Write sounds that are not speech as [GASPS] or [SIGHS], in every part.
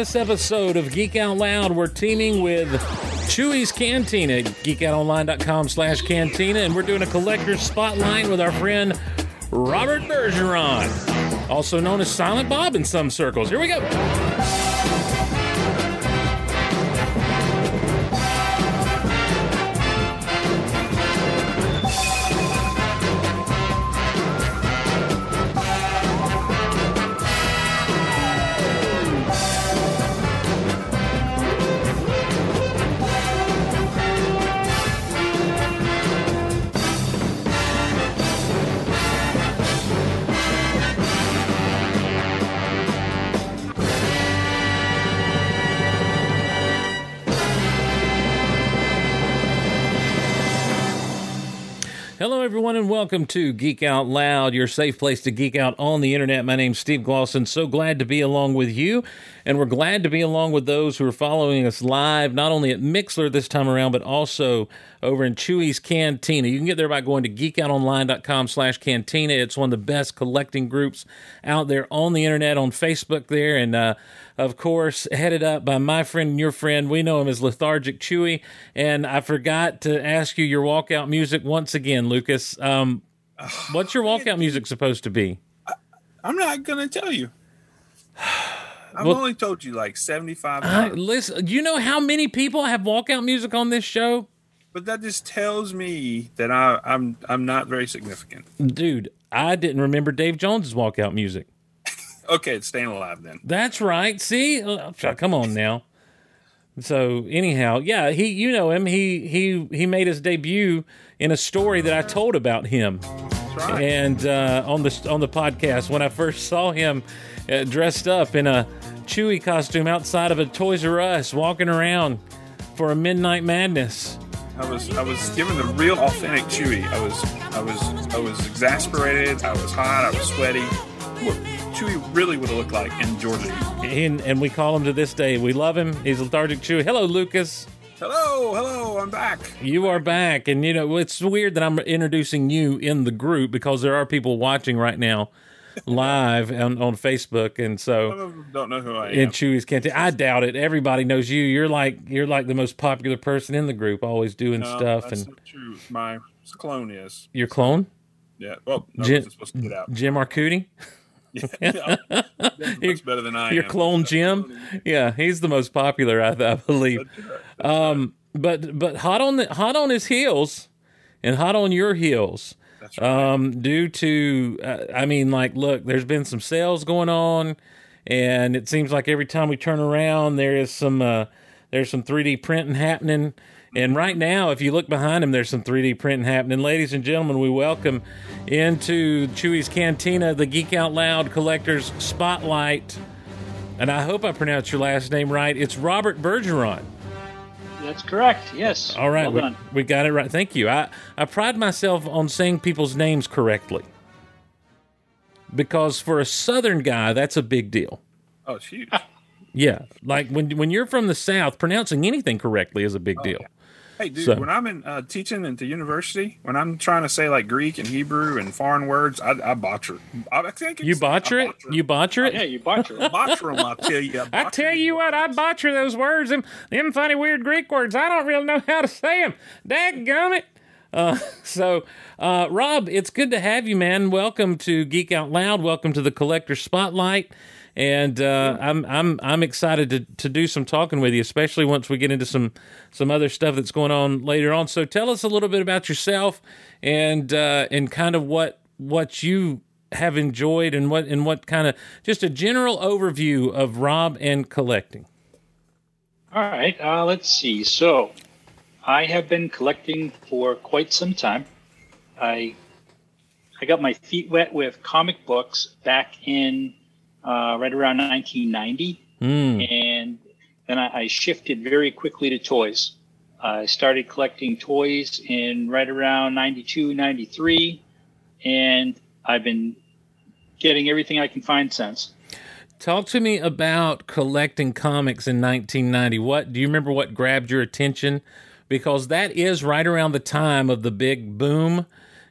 This episode of Geek Out Loud, we're teaming with Chewie's Cantina, geekoutonline.com slash cantina, and we're doing a collector's spotlight with our friend Robert Bergeron, also known as Silent Bob in some circles. Here we go. Everyone, and welcome to Geek Out Loud, your safe place to geek out on the internet. My name's Steve Glosson. So glad to be along with you, and we're glad to be along with those who are following us live, not only at Mixlr this time around, but also over in Chewie's Cantina. You can get there by going to geekoutonline.com slash cantina. It's one of the best collecting groups out there on the internet, on Facebook there, and uh, of course, headed up by my friend and your friend. We know him as Lethargic Chewie. And I forgot to ask you your walkout music once again, Lucas. Um, [SIGHS] what's your walkout music supposed to be? I'm not gonna tell you. [SIGHS] I've Well- only told you like 75 Uh, listen, do you know how many people have walkout music on this show? but that just tells me that I, I'm I'm not very significant. Dude, I didn't remember Dave Jones's walkout music. Okay, it's staying alive then. That's right. See, Uh, come on now. So anyhow, yeah, he, you know him. He he he made his debut in a story that I told about him. That's right. and uh, on the on the podcast when I first saw him uh, dressed up in a Chewie costume outside of a Toys R Us, walking around for a Midnight Madness. I was I was given the real authentic Chewie. I was I was I was exasperated. I was hot. I was sweaty. Chewie really would have looked like in Georgia. And, and we call him to this day. We love him. He's lethargic Chewie. Hello, Lucas. Hello, hello, I'm back. You are back, and you know it's weird that I'm introducing you in the group because there are people watching right now, [LAUGHS] live on, on Facebook, and so. Some don't know who I in am. Chewie's canteen. I doubt it. Everybody knows you. You're like you're like the most popular person in the group, always doing No, stuff. that's And not true. My clone is. your clone, Yeah. Well, no, Jim- it's supposed to get out. Jim Arcudi, [LAUGHS] Yeah. [LAUGHS] Much better than I your am. clone Jim. Yeah, he's the most popular, I, I believe. Um, but but hot on the, hot on his heels, and hot on your heels. That's right. um, due to uh, I mean, like, look, there's been some sales going on, and it seems like every time we turn around, there is some uh, there's some 3D printing happening. And right now, if you look behind him, there's some 3D printing happening. Ladies and gentlemen, we welcome into Chewie's Cantina the Geek Out Loud Collectors Spotlight. And I hope I pronounced your last name right. It's Robert Bergeron. That's correct. Yes. All right, Well we, done. we got it right. Thank you. I, I pride myself on saying people's names correctly because for a Southern guy, that's a big deal. Oh, it's huge. Yeah, like when when you're from the South, pronouncing anything correctly is a big oh, deal. Hey, dude, So- when I'm in uh, teaching at the university, when I'm trying to say like Greek and Hebrew and foreign words, I, I botcher. I, I think You botcher it. You botcher it. Yeah, you botched it. botcher them. I tell you. I botcher tell you what, I botcher those words, them, them funny weird Greek words. I don't really know how to say them. Dadgummit. Uh, [LAUGHS] so, uh, Rob, it's good to have you, man. Welcome to Geek Out Loud. Welcome to the Collector Spotlight. And uh, I'm I'm I'm excited to, to do some talking with you, especially once we get into some some other stuff that's going on later on. So tell us a little bit about yourself and uh, and kind of what what you have enjoyed and what and what kind of just a general overview of Rob and collecting. All right. Uh, let's see. So, I have been collecting for quite some time. I I got my feet wet with comic books back in uh, right around 1990, Mm. and then I, I shifted very quickly to toys. I started collecting toys in right around 92, 93, and I've been getting everything I can find since. Talk to me about collecting comics in 1990. What do you remember? What grabbed your attention? Because that is right around the time of the big boom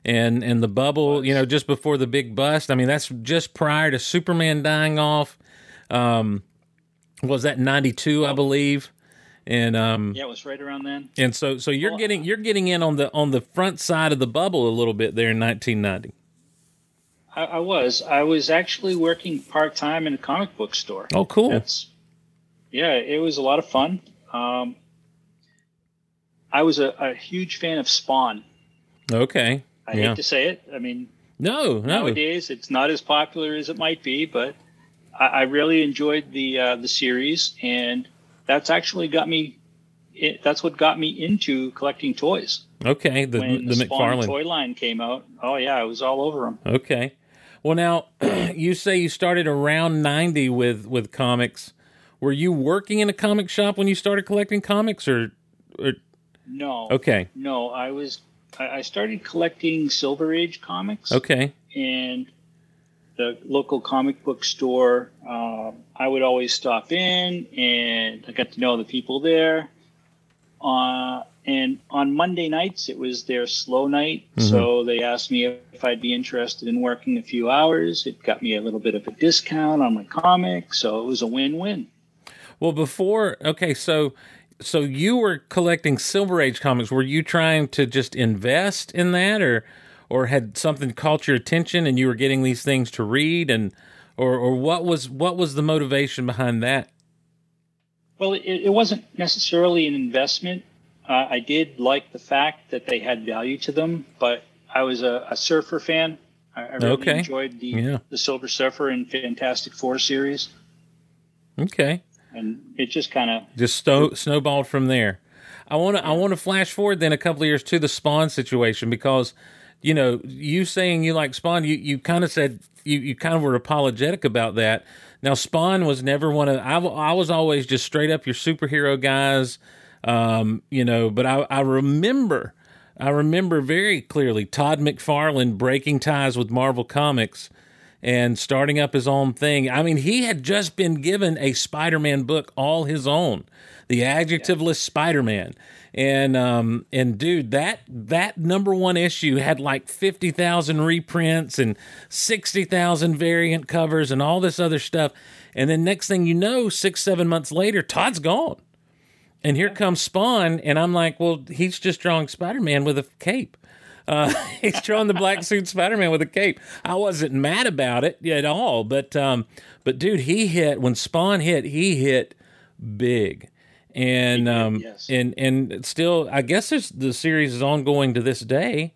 and and the bubble. You know, just before the big bust. I mean, that's just prior to Superman dying off. Um, Was that ninety two, I believe? And um, Yeah, it was right around then. and so so you're Well, getting you're getting in on the on the front side of the bubble a little bit there in 1990. I, I was. I was actually working part time in a comic book store. Oh, cool. That's yeah, it was a lot of fun. Um, I was a, a huge fan of Spawn. Okay. I yeah. hate to say it. I mean, No, no. nowadays it's not as popular as it might be, but I, I really enjoyed the uh, the series, and that's actually got me. It, that's what got me into collecting toys. Okay. The when the, the, Spawn McFarlane. toy line came out, oh yeah, I was all over them. Okay. Well, now [CLEARS THROAT] you say you started around 90 with with comics. Were you working in a comic shop when you started collecting comics or, or No, okay. no, I was. I I started collecting Silver Age comics. Okay. and the local comic book store. Um, I would always stop in, and I got to know the people there. Uh, and on Monday nights, it was their slow night, so they asked me if I'd be interested in working a few hours. It got me a little bit of a discount on my comics, so it was a win-win. Well, before okay, so so you were collecting Silver Age comics. Were you trying to just invest in that, or or had something caught your attention and you were getting these things to read, and or or what was what was the motivation behind that? Well, it, it wasn't necessarily an investment. Uh, I did like the fact that they had value to them, but I was a, a surfer fan. I, I really Okay. enjoyed the Yeah. the Silver Surfer and Fantastic Four series, Okay. And it just kind of just sto- snowballed from there. I want to I want to flash forward then a couple of years to the Spawn situation because you know you saying you like Spawn you you kind of said you you kind of were apologetic about that. Now Spawn was never one of I, I was always just straight up your superhero guys, um, you know. But I I remember I remember very clearly Todd McFarlane breaking ties with Marvel Comics and starting up his own thing. I mean, he had just been given a Spider-Man book all his own, the adjectiveless Spider-Man, and um and dude, that that number one issue had like fifty thousand reprints and sixty thousand variant covers and all this other stuff. And then next thing you know, six seven months later, Todd's gone. And here comes Spawn, and I'm like, well, he's just drawing Spider Man with a cape. Uh, [LAUGHS] he's drawing the black suit Spider Man with a cape. I wasn't mad about it at all, but um, but dude, he hit when Spawn hit, he hit big, and um, yes. and and still, I guess the series is ongoing to this day.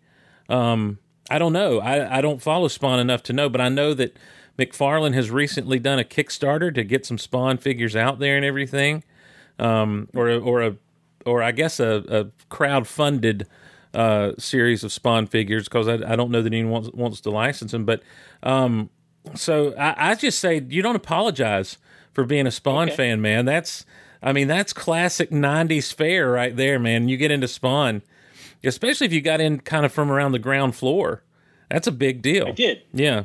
Um, I don't know. I, I don't follow Spawn enough to know, but I know that McFarlane has recently done a Kickstarter to get some Spawn figures out there and everything, um, or or a or I guess a, a crowd funded uh, series of Spawn figures because I, I don't know that anyone wants, wants to license them. But um, so I, I just say you don't apologize for being a Spawn Okay. fan, man. That's I mean that's classic '90s fare right there, man. You get into Spawn, especially if you got in kind of from around the ground floor. That's a big deal. I did. Yeah.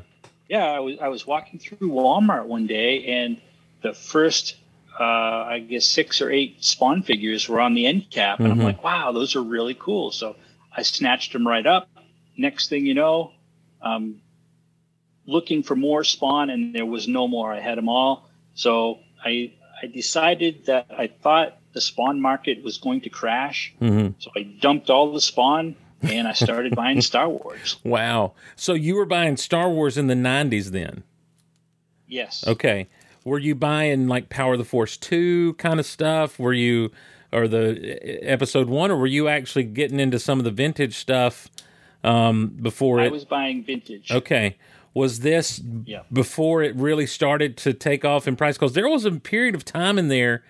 Yeah, I was I was walking through Walmart one day, and the first, uh, I guess six or eight Spawn figures were on the end cap, and I'm like, wow, those are really cool. So I snatched them right up. Next thing you know, um, looking for more Spawn, and there was no more. I had them all. So I I decided that I thought the Spawn market was going to crash. hmm So I dumped all the Spawn, and I started [LAUGHS] buying Star Wars. Wow. So you were buying Star Wars in the '90s then? Yes. Okay. Were you buying like Power of the Force 2 kind of stuff? Were you or the uh, episode 1 or were you actually getting into some of the vintage stuff um before I it was buying vintage. Okay. Was this Yeah. before it really started to take off in price cuz there was a period of time in there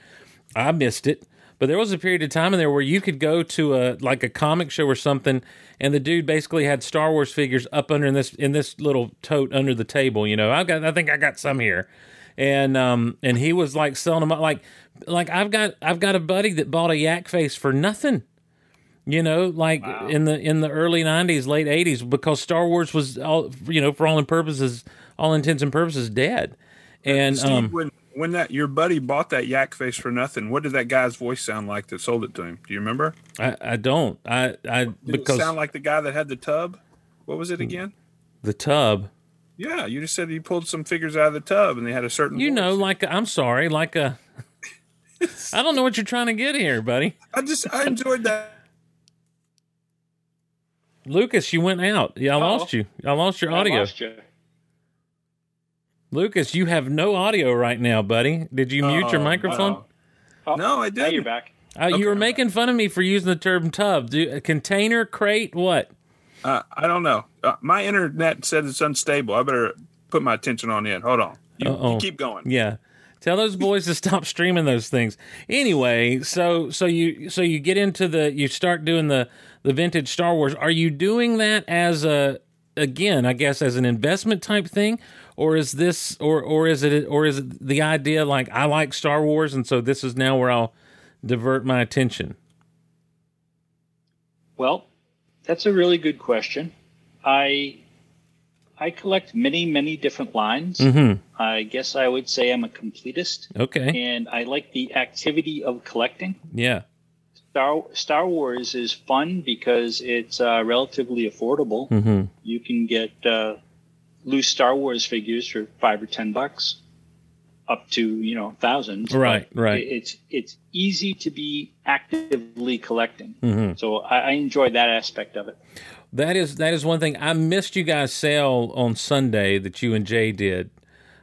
I missed it, but there was a period of time in there where you could go to a like a comic show or something and the dude basically had Star Wars figures up under in this in this little tote under the table, you know. I got I think I got some here. And um and he was like selling them out like like I've got I've got a buddy that bought a yak face for nothing. You know, like in the in the early '90s, late '80s, because Star Wars was all you know for all purposes, all intents and purposes, dead. And Steve, um, when when that your buddy bought that yak face for nothing, what did that guy's voice sound like that sold it to him? Do you remember? I, I don't. I I Did because it sound like the guy that had the tub? What was it again? the tub. Yeah, you just said you pulled some figures out of the tub and they had a certain. You know, like I'm sorry, like a. I don't know what you're trying to get here, buddy. I just I enjoyed that. Lucas, you went out. Yeah, I Uh-oh. lost you. I lost your I audio. lost you. Lucas, you have no audio right now, buddy. Did you mute your Oh, microphone? wow. Oh, No, I did. Now you're back. Uh, you were I'm making fun of me for using the term tub. Do, a container, crate, what? Uh, I don't know. Uh, my internet said it's unstable. I better put my attention on it. Hold on. You, you keep going. Yeah. Tell those boys to stop streaming those things. Anyway, so so you so you get into the you start doing the the vintage Star Wars. Are you doing that as a again, I guess as an investment type thing or is this or or is it or is it the idea like I like Star Wars and so this is now where I'll divert my attention? Well, that's a really good question. I I collect many, many different lines. Mhm. I guess I would say I'm a completist, Okay. and I like the activity of collecting. Yeah. Star Star Wars is fun because it's uh, relatively affordable. Mhm. You can get uh, loose Star Wars figures for five or ten bucks, up to you know thousands. Right, But right. It's it's easy to be actively collecting, Mhm. so I, I enjoy that aspect of it. That is that is one thing I missed you guys sale on Sunday that you and Jay did.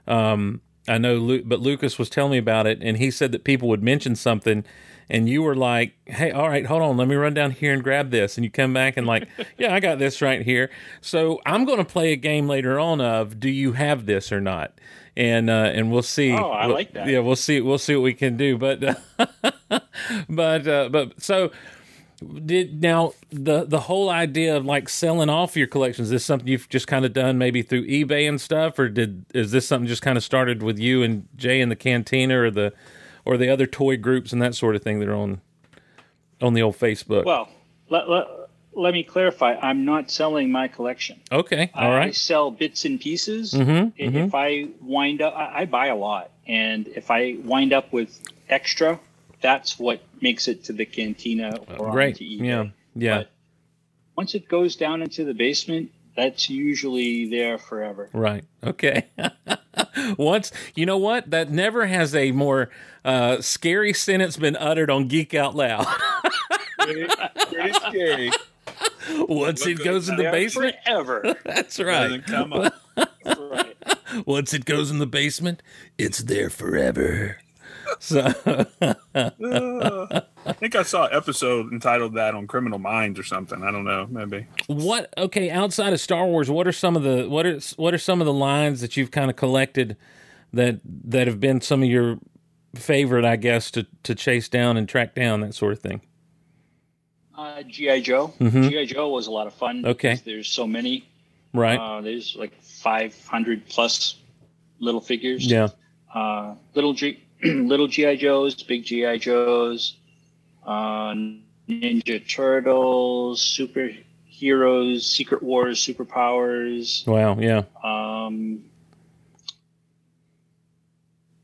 Um, I know, Lu- but Lucas was telling me about it, and he said that people would mention something, and you were like, "Hey, all right, hold on, let me run down here and grab this," and you come back and like, [LAUGHS] "Yeah, I got this right here." So I'm going to play a game later on of Do you have this or not? And uh, and we'll see. Oh, I like that. Yeah, we'll see. We'll see what we can do. But [LAUGHS] but uh, but so did now the the whole idea of like selling off your collections is this something you've just kind of done maybe through ebay and stuff or did is this something just kind of started with you and jay in the cantina or the or the other toy groups and that sort of thing that are on on the old facebook Well, let, let, let me clarify. I'm not selling my collection. okay all I right sell bits and pieces. Mhm, I- If I wind up, I, I buy a lot, and if I wind up with extra, that's what makes it to the cantina or great onto eBay. yeah yeah But once it goes down into the basement, that's usually there forever. Right. Okay. [LAUGHS] Once you know what that never has a more uh, scary sentence been uttered on Geek Out Loud. Pretty, pretty scary. Once it goes in the basement, forever. [LAUGHS] that's right. Doesn't come up. right. [LAUGHS] Once it goes in the basement, it's there forever. So Uh, I think I saw an episode entitled that on Criminal Minds or something. I don't know. Maybe. what? Okay, outside of Star Wars, what are some of the what are what are some of the lines that you've kind of collected that that have been some of your favorite, I guess, to to chase down and track down that sort of thing. Uh, GI Joe. Mhm. GI Joe was a lot of fun. Okay. There's so many. Right. Uh, there's like 500 plus little figures. yeah. Uh, little G, [CLEARS THROAT] little GI Joes, big GI Joes, uh, Ninja Turtles, superheroes, Secret Wars, superpowers. Wow. Yeah. Um,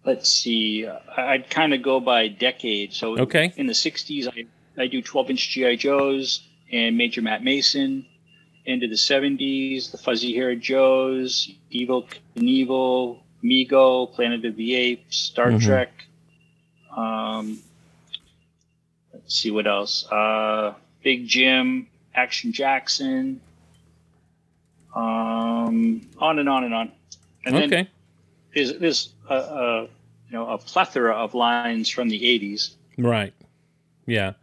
let's see. I'd kind of go by decade. So Okay. in the 60s, I, I do 12 inch GI Joes and Major Matt Mason. Into the 70s, the Fuzzy Haired Joes, Evel Knievel, Mego, Planet of the Apes, Star Mhm. Trek. Um, let's see what else. Uh, Big Jim, Action Jackson. Um, on and on and on. And then Okay. there's there's a, a you know a plethora of lines from the 80s. Right. Yeah.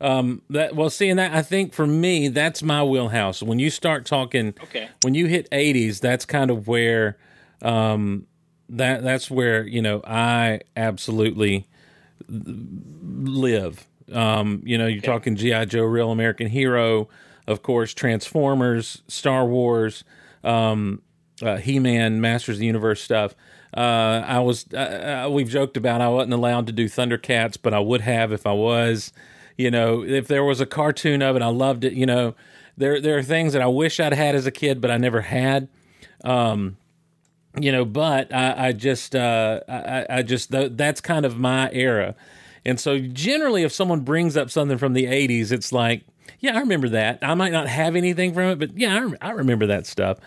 Um, that well, seeing that, I think for me, that's my wheelhouse. When you start talking, Okay. when you hit '80s, that's kind of where, um, that that's where you know I absolutely live. Um, you know, you're talking GI Joe, Real American Hero, of course, Transformers, Star Wars, um, uh, He Man, Masters of the Universe stuff. Uh, I was uh, uh, we've joked about I wasn't allowed to do Thundercats, but I would have if I was. You know, if there was a cartoon of it, I loved it. You know, there there are things that I wish I'd had as a kid, but I never had. Um, you know, but I, I just, uh, I, I just, th- that's kind of my era. And so generally, if someone brings up something from the 80s, it's like, yeah, I remember that. I might not have anything from it, but yeah, I, rem- I remember that stuff.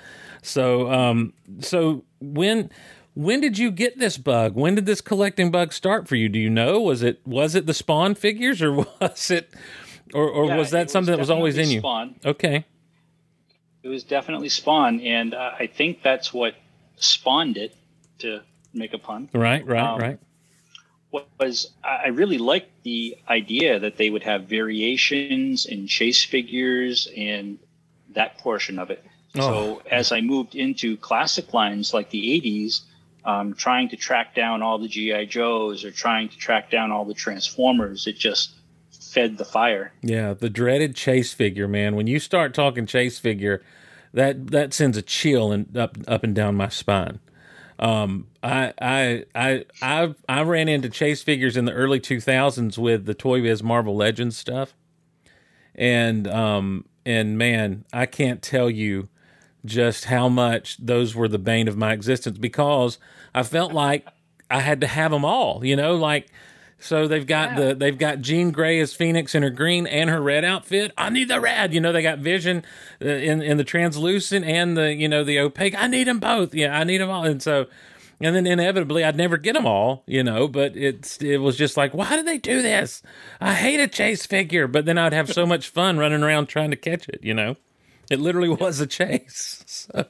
So, um, so when when did you get this bug? When did this collecting bug start for you? Do you know? Was it was it the Spawn figures, or [LAUGHS] was it, or, or Yeah, was that something that was always in you? Spawn. Okay, It was definitely Spawn, and uh, I think that's what spawned it to make a pun. right, right, Um, right. What was I really liked the idea that they would have variations in chase figures and that portion of it. Oh. So as I moved into classic lines like the 80s, um, trying to track down all the GI Joes or trying to track down all the Transformers, it just fed the fire. Yeah, the dreaded chase figure, man. When you start talking chase figure, that that sends a chill and up up and down my spine. Um, I I I I I ran into chase figures in the early two thousands with the Toy Biz Marvel Legends stuff, and um and man, I can't tell you just how much those were the bane of my existence because I felt like I had to have them all. You know, like so they've got the they've got Jean Grey as Phoenix in her green and her red outfit. I need the red. You know, they got Vision uh, in in the translucent and the you know the opaque. I need them both. Yeah, I need them all. And so. And then inevitably, I'd never get them all, you know. But it's it was just like, why did they do this? I hate a chase figure, but then I'd have so much fun running around trying to catch it, you know. It literally was a chase. [LAUGHS] So,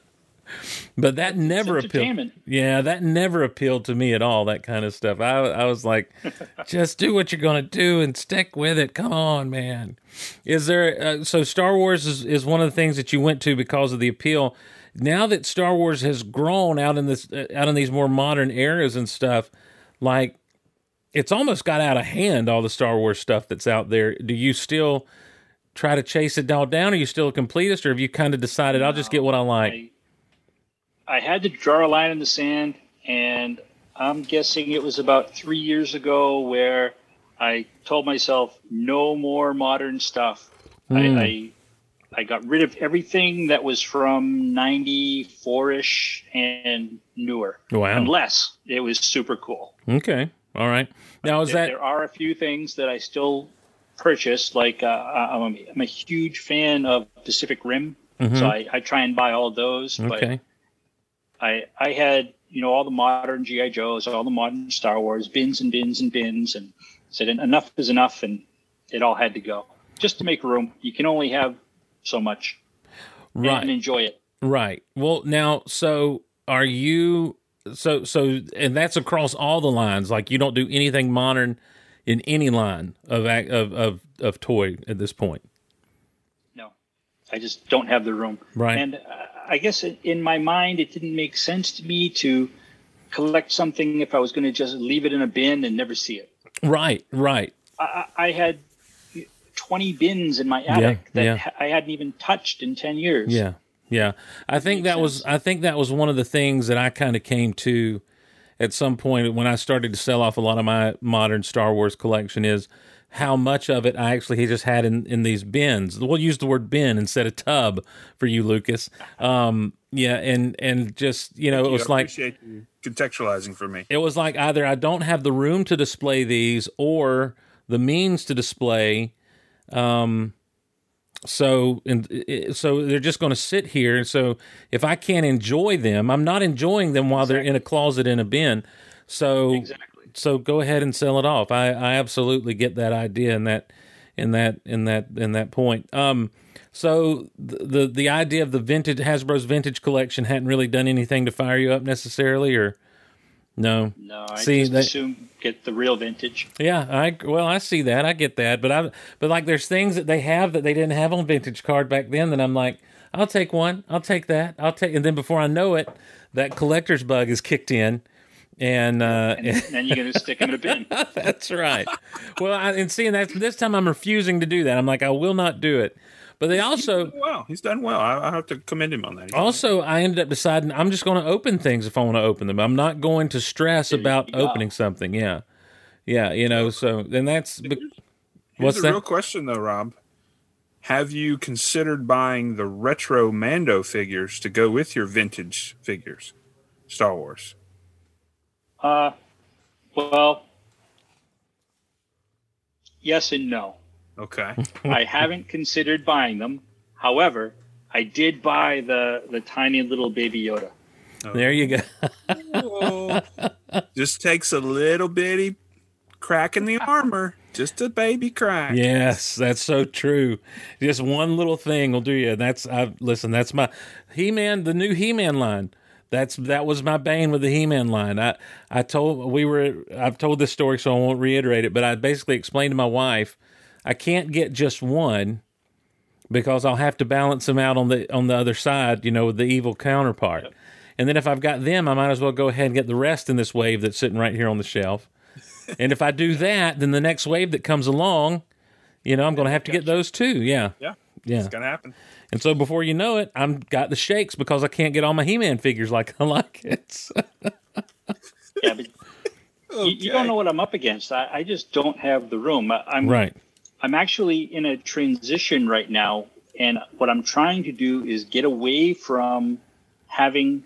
but that never appealed. Yeah, that never appealed to me at all. That kind of stuff. I I was like, [LAUGHS] just do what you're gonna do and stick with it. Come on, man. Is there uh, so Star Wars is is one of the things that you went to because of the appeal. Now that Star Wars has grown out in this uh, out in these more modern eras and stuff, like it's almost got out of hand. All the Star Wars stuff that's out there. Do you still? Try to chase it all down? Are you still a completist, or have you kind of decided I'll just get what I like? I, I had to draw a line in the sand, and I'm guessing it was about three years ago where I told myself no more modern stuff. Hmm. I, I I got rid of everything that was from '94 ish and newer, Wow. unless it was super cool. Okay. All right. Now is There, that there are a few things that I still purchase. Like uh, I'm, a, I'm a huge fan of Pacific Rim, so I, I try and buy all those. But Mm-hmm. okay? I I had you know all the modern GI Joes, all the modern Star Wars bins and bins and bins, and said enough is enough, and it all had to go just to make room. You can only have so much Right. and enjoy it. Right. Well, now, so are you? So, so, and that's across all the lines. Like, you don't do anything modern in any line of of of of toy at this point. No, I just don't have the room. Right. And uh, I guess in- my mind, it didn't make sense to me to collect something if I was going to just leave it in a bin and never see it. Right. Right. I, I had 20 bins in my attic that yeah. I hadn't even touched in 10 years. Yeah. Yeah. I think that was. I think that was one of the things that I kind of came to at some point when I started to sell off a lot of my modern Star Wars collection is how much of it I actually he just had in, in these bins. We'll use the word bin instead of tub for you, Lucas. Um, yeah, and and just you know, it I was like appreciate you contextualizing for me. it was like either I don't have the room to display these or the means to display. Um, so and so they're just going to sit here. And so if I can't enjoy them, I'm not enjoying them while they're in a closet in a bin. So Exactly. So go ahead and sell it off. I, I absolutely get that idea and that in that in that in that point. Um, so the, the the idea of the vintage Hasbro's vintage collection hadn't really done anything to fire you up necessarily, or no? No, I See, just that- assume get the real vintage. Yeah, I well, I see that. I get that, but I but like there's things that they have that they didn't have on vintage card back then that I'm like, I'll take one, I'll take that, I'll take, and then before I know it, that collector's bug is kicked in, and uh, And then you're to stick them in a bin. [LAUGHS] That's right. Well, I, and seeing that this time I'm refusing to do that. I'm like, I will not do it. But they also, Well, he's done well. I, I have to commend him on that. also, I ended up deciding I'm just going to open things if I want to open them. I'm not going to stress about opening something. Yeah, yeah, you know. So then that's Here's what's the that? real question, though, Rob. Have you considered buying the retro Mando figures to go with your vintage figures, Star Wars? Uh, well, yes and no. Okay. I haven't considered buying them. However, I did buy the the tiny little baby Yoda. There you go. Just takes a little bitty crack in the armor. Just a baby crack. Yes, that's so true. Just one little thing will do you. That's I listen. That's my He Man, the new He Man line. That's that was my bane with the He Man line. I I told we were I've told this story, so I won't reiterate it. But I basically explained to my wife, I can't get just one because I'll have to balance them out on the on the other side. You know, with the evil counterpart. And then if I've got them, I might as well go ahead and get the rest in this wave that's sitting right here on the shelf. [LAUGHS] and if I do that, then the next wave that comes along, you know, I'm going to have to get those too. Yeah. Yeah. Yeah. It's gonna happen. And so before you know it, I'm got the shakes because I can't get all my He-Man figures like I [LAUGHS] like it. [LAUGHS] Yeah, but you, you don't know what I'm up against. I, I just don't have the room. I, I'm right. I'm actually in a transition right now, and what I'm trying to do is get away from having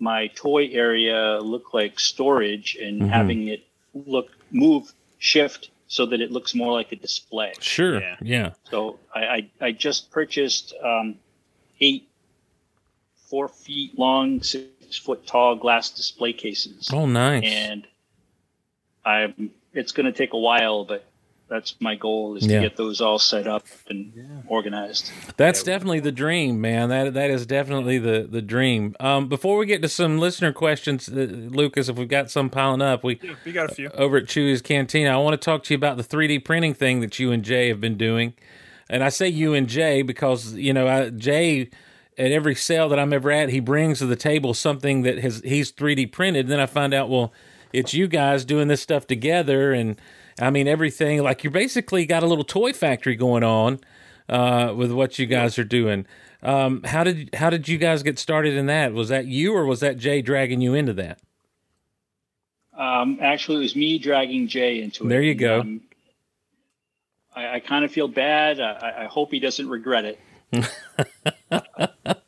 my toy area look like storage and mm-hmm. having it look move shift so that it looks more like a display. Sure. Yeah. Yeah. So I I, I just purchased um, eight four feet long, six foot tall glass display cases, Oh, nice. and I'm it's going to take a while, but that's my goal is Yeah. to get those all set up and organized. That's definitely the dream, man. That that is definitely the the dream. Um, before we get to some listener questions, uh, Lucas, if we've got some piling up, we Yeah, we got a few. over at Chewie's Cantina. I want to talk to you about the 3D printing thing that you and Jay have been doing. And I say you and Jay because you know I, Jay at every sale that I'm ever at, he brings to the table something that has he's 3D printed. And then I find out, well, it's you guys doing this stuff together, and I mean everything. Like you basically got a little toy factory going on uh, with what you guys are doing. Um, how did how did you guys get started in that? Was that you, or was that Jay dragging you into that? Um, actually, it was me dragging Jay into it. There you go. Um, I, I kind of feel bad. I, I hope he doesn't regret it. [LAUGHS]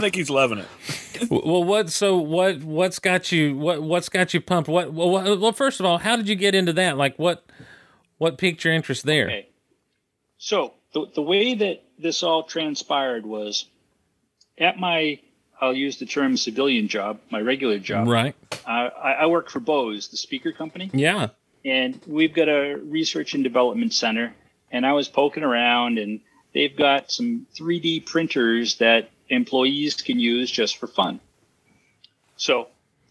I think he's loving it. well, what? So what? What's got you? What? What's got you pumped? What? Well, what- well, first of all, how did you get into that? Like, what? What piqued your interest there? Okay. So the the way that this all transpired was at my I'll use the term civilian job, my regular job. Right. Uh, I, I work for Bose, the speaker company, Yeah. and we've got a research and development center. And I was poking around, and they've got some 3D printers that employees can use just for fun. So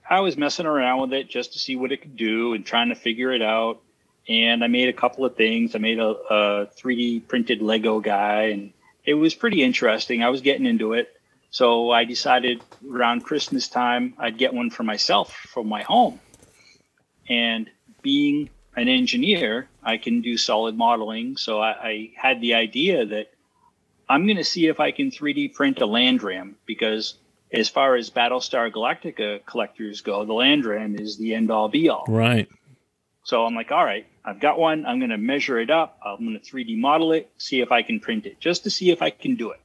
I was messing around with it just to see what it could do and trying to figure it out. And I made a couple of things. I made a, a 3D printed Lego guy, and it was pretty interesting. I was getting into it. So I decided around Christmas time, I'd get one for myself for my home. And being an engineer, I can do solid modeling. So I, I had the idea that I'm going to see if I can 3D print a Landram because as far as Battlestar Galactica collectors go, the Landram is the end all be all. Right. So I'm like, all right, I've got one. I'm going to measure it up. I'm going to 3D model it, see if I can print it, just to see if I can do it.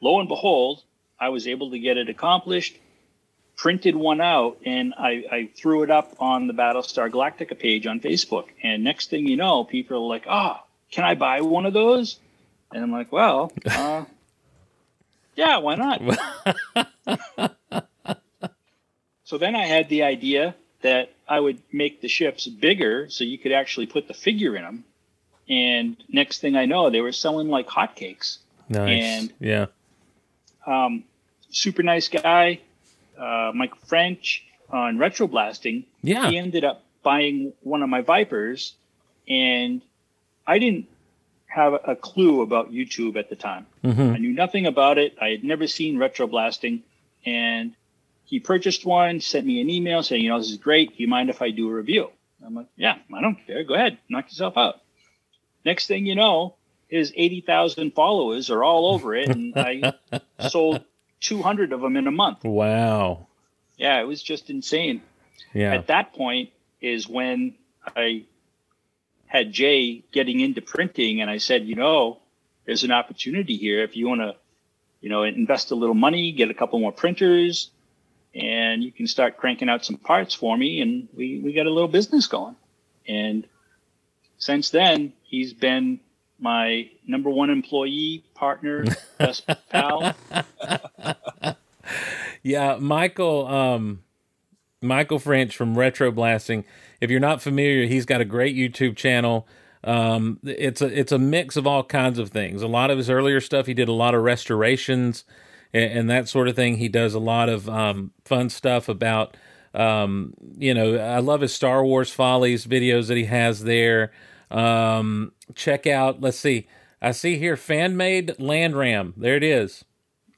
Lo and behold, I was able to get it accomplished, printed one out, and I, I threw it up on the Battlestar Galactica page on Facebook. And next thing you know, people are like, oh, can I buy one of those? And I'm like, well, [LAUGHS] uh, yeah, why not? [LAUGHS] so then I had the idea that I would make the ships bigger so you could actually put the figure in them. And next thing I know, they were selling like hotcakes. Nice. And- yeah. Um, super nice guy, uh, Mike French on Retroblasting. Yeah. He ended up buying one of my Vipers, and I didn't have a clue about YouTube at the time. Mhm. I knew nothing about it. I had never seen Retroblasting, and he purchased one, sent me an email saying, you know, this is great. Do you mind if I do a review? I'm like, yeah, I don't care. Go ahead, knock yourself out. Next thing you know, his 80,000 followers are all over it, and I [LAUGHS] sold 200 of them in a month. Wow. Yeah, it was just insane. Yeah. At that point is when I had Jay getting into printing, and I said, you know, there's an opportunity here if you want to, you know, invest a little money, get a couple more printers, and you can start cranking out some parts for me, and we we got a little business going. And since then, he's been my number one employee, partner, [LAUGHS] best pal. Yeah, Michael um, Michael French from Retro Blasting. If you're not familiar, he's got a great YouTube channel. Um, it's a it's a mix of all kinds of things. A lot of his earlier stuff, he did a lot of restorations and, and that sort of thing. He does a lot of um, fun stuff about um, you know. I love his Star Wars follies videos that he has there. Um, check out. Let's see. I see here fan made Land Ram. There it is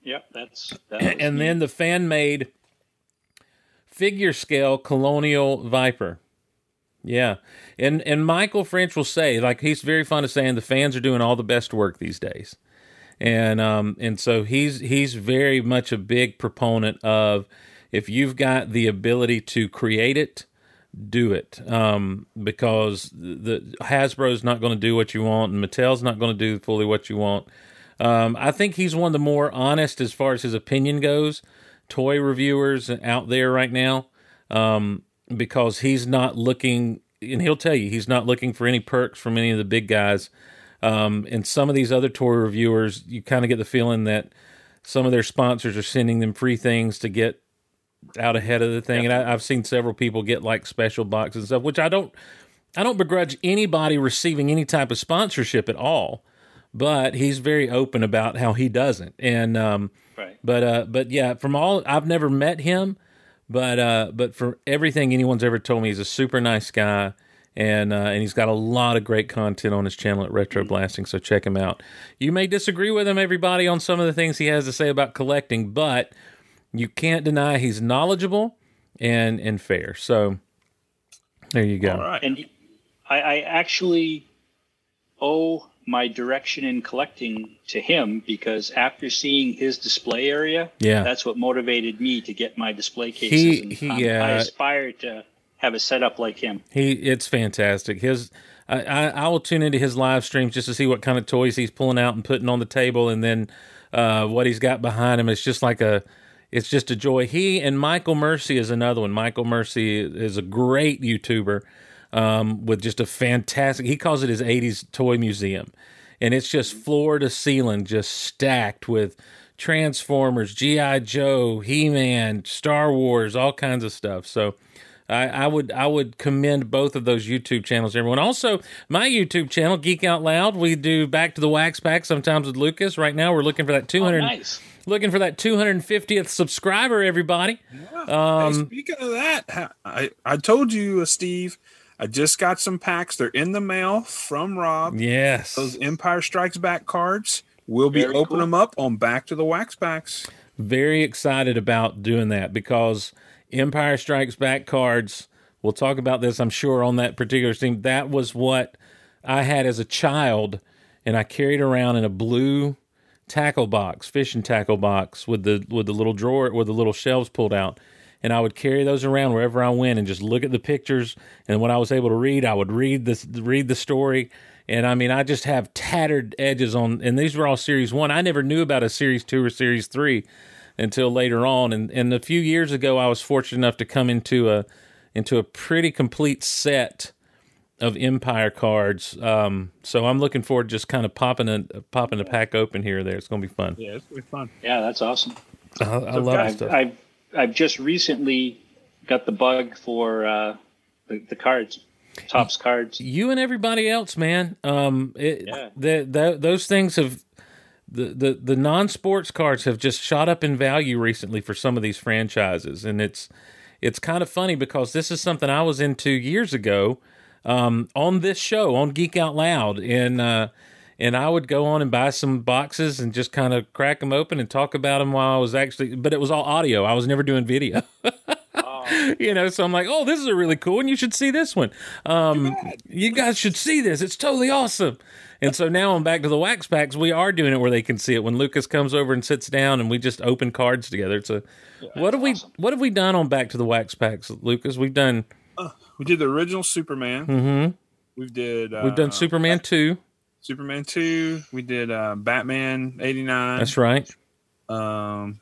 Yep, that's [CLEARS THROAT] that and me. then the fan made figure scale colonial viper yeah. And and michael french will say like he's very fond of saying the fans are doing all the best work these days. And um and so he's he's very much a big proponent of if you've got the ability to create it do it. Um because the hasbro's not going to do what you want and mattel's not going to do fully what you want. Um, I think he's one of the more honest as far as his opinion goes. Toy reviewers out there right now, um, because he's not looking, and he'll tell you he's not looking for any perks from any of the big guys. Um, and some of these other tour reviewers, you kind of get the feeling that some of their sponsors are sending them free things to get out ahead of the thing. And I, I've seen several people get like special boxes and stuff, which I don't, I don't begrudge anybody receiving any type of sponsorship at all but he's very open about how he doesn't. And um, right. but uh, but yeah, from all I've never met him, but uh, but for everything anyone's ever told me, he's a super nice guy. And uh, and he's got a lot of great content on his channel at Retro Blasting, so check him out. You may disagree with him, everybody, on some of the things he has to say about collecting, but you can't deny he's knowledgeable and and fair. So there you go. All right. And I, I actually owe my direction in collecting to him because after seeing his display area, Yeah. that's what motivated me to get my display cases. He- and he, um, uh, I aspire to have a setup like him. He it's fantastic. His I, I I will tune into his live streams just to see what kind of toys he's pulling out and putting on the table, and then uh, what he's got behind him. It's just like a it's just a joy. He and Michael Mercy is another one. Michael Mercy is a great YouTuber um, with just a fantastic. He calls it his '80s toy museum, and it's just floor to ceiling, just stacked with Transformers, GI Joe, He Man, Star Wars, all kinds of stuff. So. I, I would I would commend both of those YouTube channels. Everyone, also my YouTube channel, Geek Out Loud. We do Back to the Wax Pack sometimes with Lucas. Right now, we're looking for that two Oh, hundred, nice. looking for that two hundred fiftieth subscriber. Everybody, hey, speaking of that, I, I told you, uh, Steve, I just got some packs. They're in the mail from Rob. yes, Those Empire Strikes Back cards. We'll be Very opening cool. them up on Back to the Wax Packs. very excited about doing that because Empire Strikes Back cards. We'll talk about this, I'm sure, on that particular team. That was what I had as a child, and I carried around in a blue tackle box, fishing tackle box with the with the little drawer with the little shelves pulled out. And I would carry those around wherever I went and just look at the pictures. And when I was able to read, I would read this read the story. And I mean, I just have tattered edges on. And these were all series one. I never knew about a series two or series three until later on. And and a few years ago, I was fortunate enough to come into a into a pretty complete set of Empire cards. Um, so I'm looking forward to just kind of popping a popping a pack open here or there. It's going to be fun. Yeah, it's really fun. Yeah, that's awesome. I, I love I've, stuff. I've I've just recently got the bug for uh, the, the cards, Topps cards. you and everybody else, man. Um, it, Yeah. the, the, those things have the, the the non sports cards have just shot up in value recently for some of these franchises, and it's it's kind of funny because this is something I was into years ago um, on this show on Geek Out Loud, and uh, and I would go on and buy some boxes and just kind of crack them open and talk about them while I was actually, but it was all audio. I was never doing video. [LAUGHS] you know, so I'm like, oh, this is a really cool one. You should see this one. Um, you guys should see this. It's totally awesome. And so now I'm back to the wax packs. We are doing it where they can see it. When Lucas comes over and sits down, and we just open cards together. It's a what have we what have we done on back to the wax packs, Lucas? We've done We did the original Superman. hmm We did. Uh, we've done Superman two. Superman two. We did uh, Batman eighty nine. That's right. Um,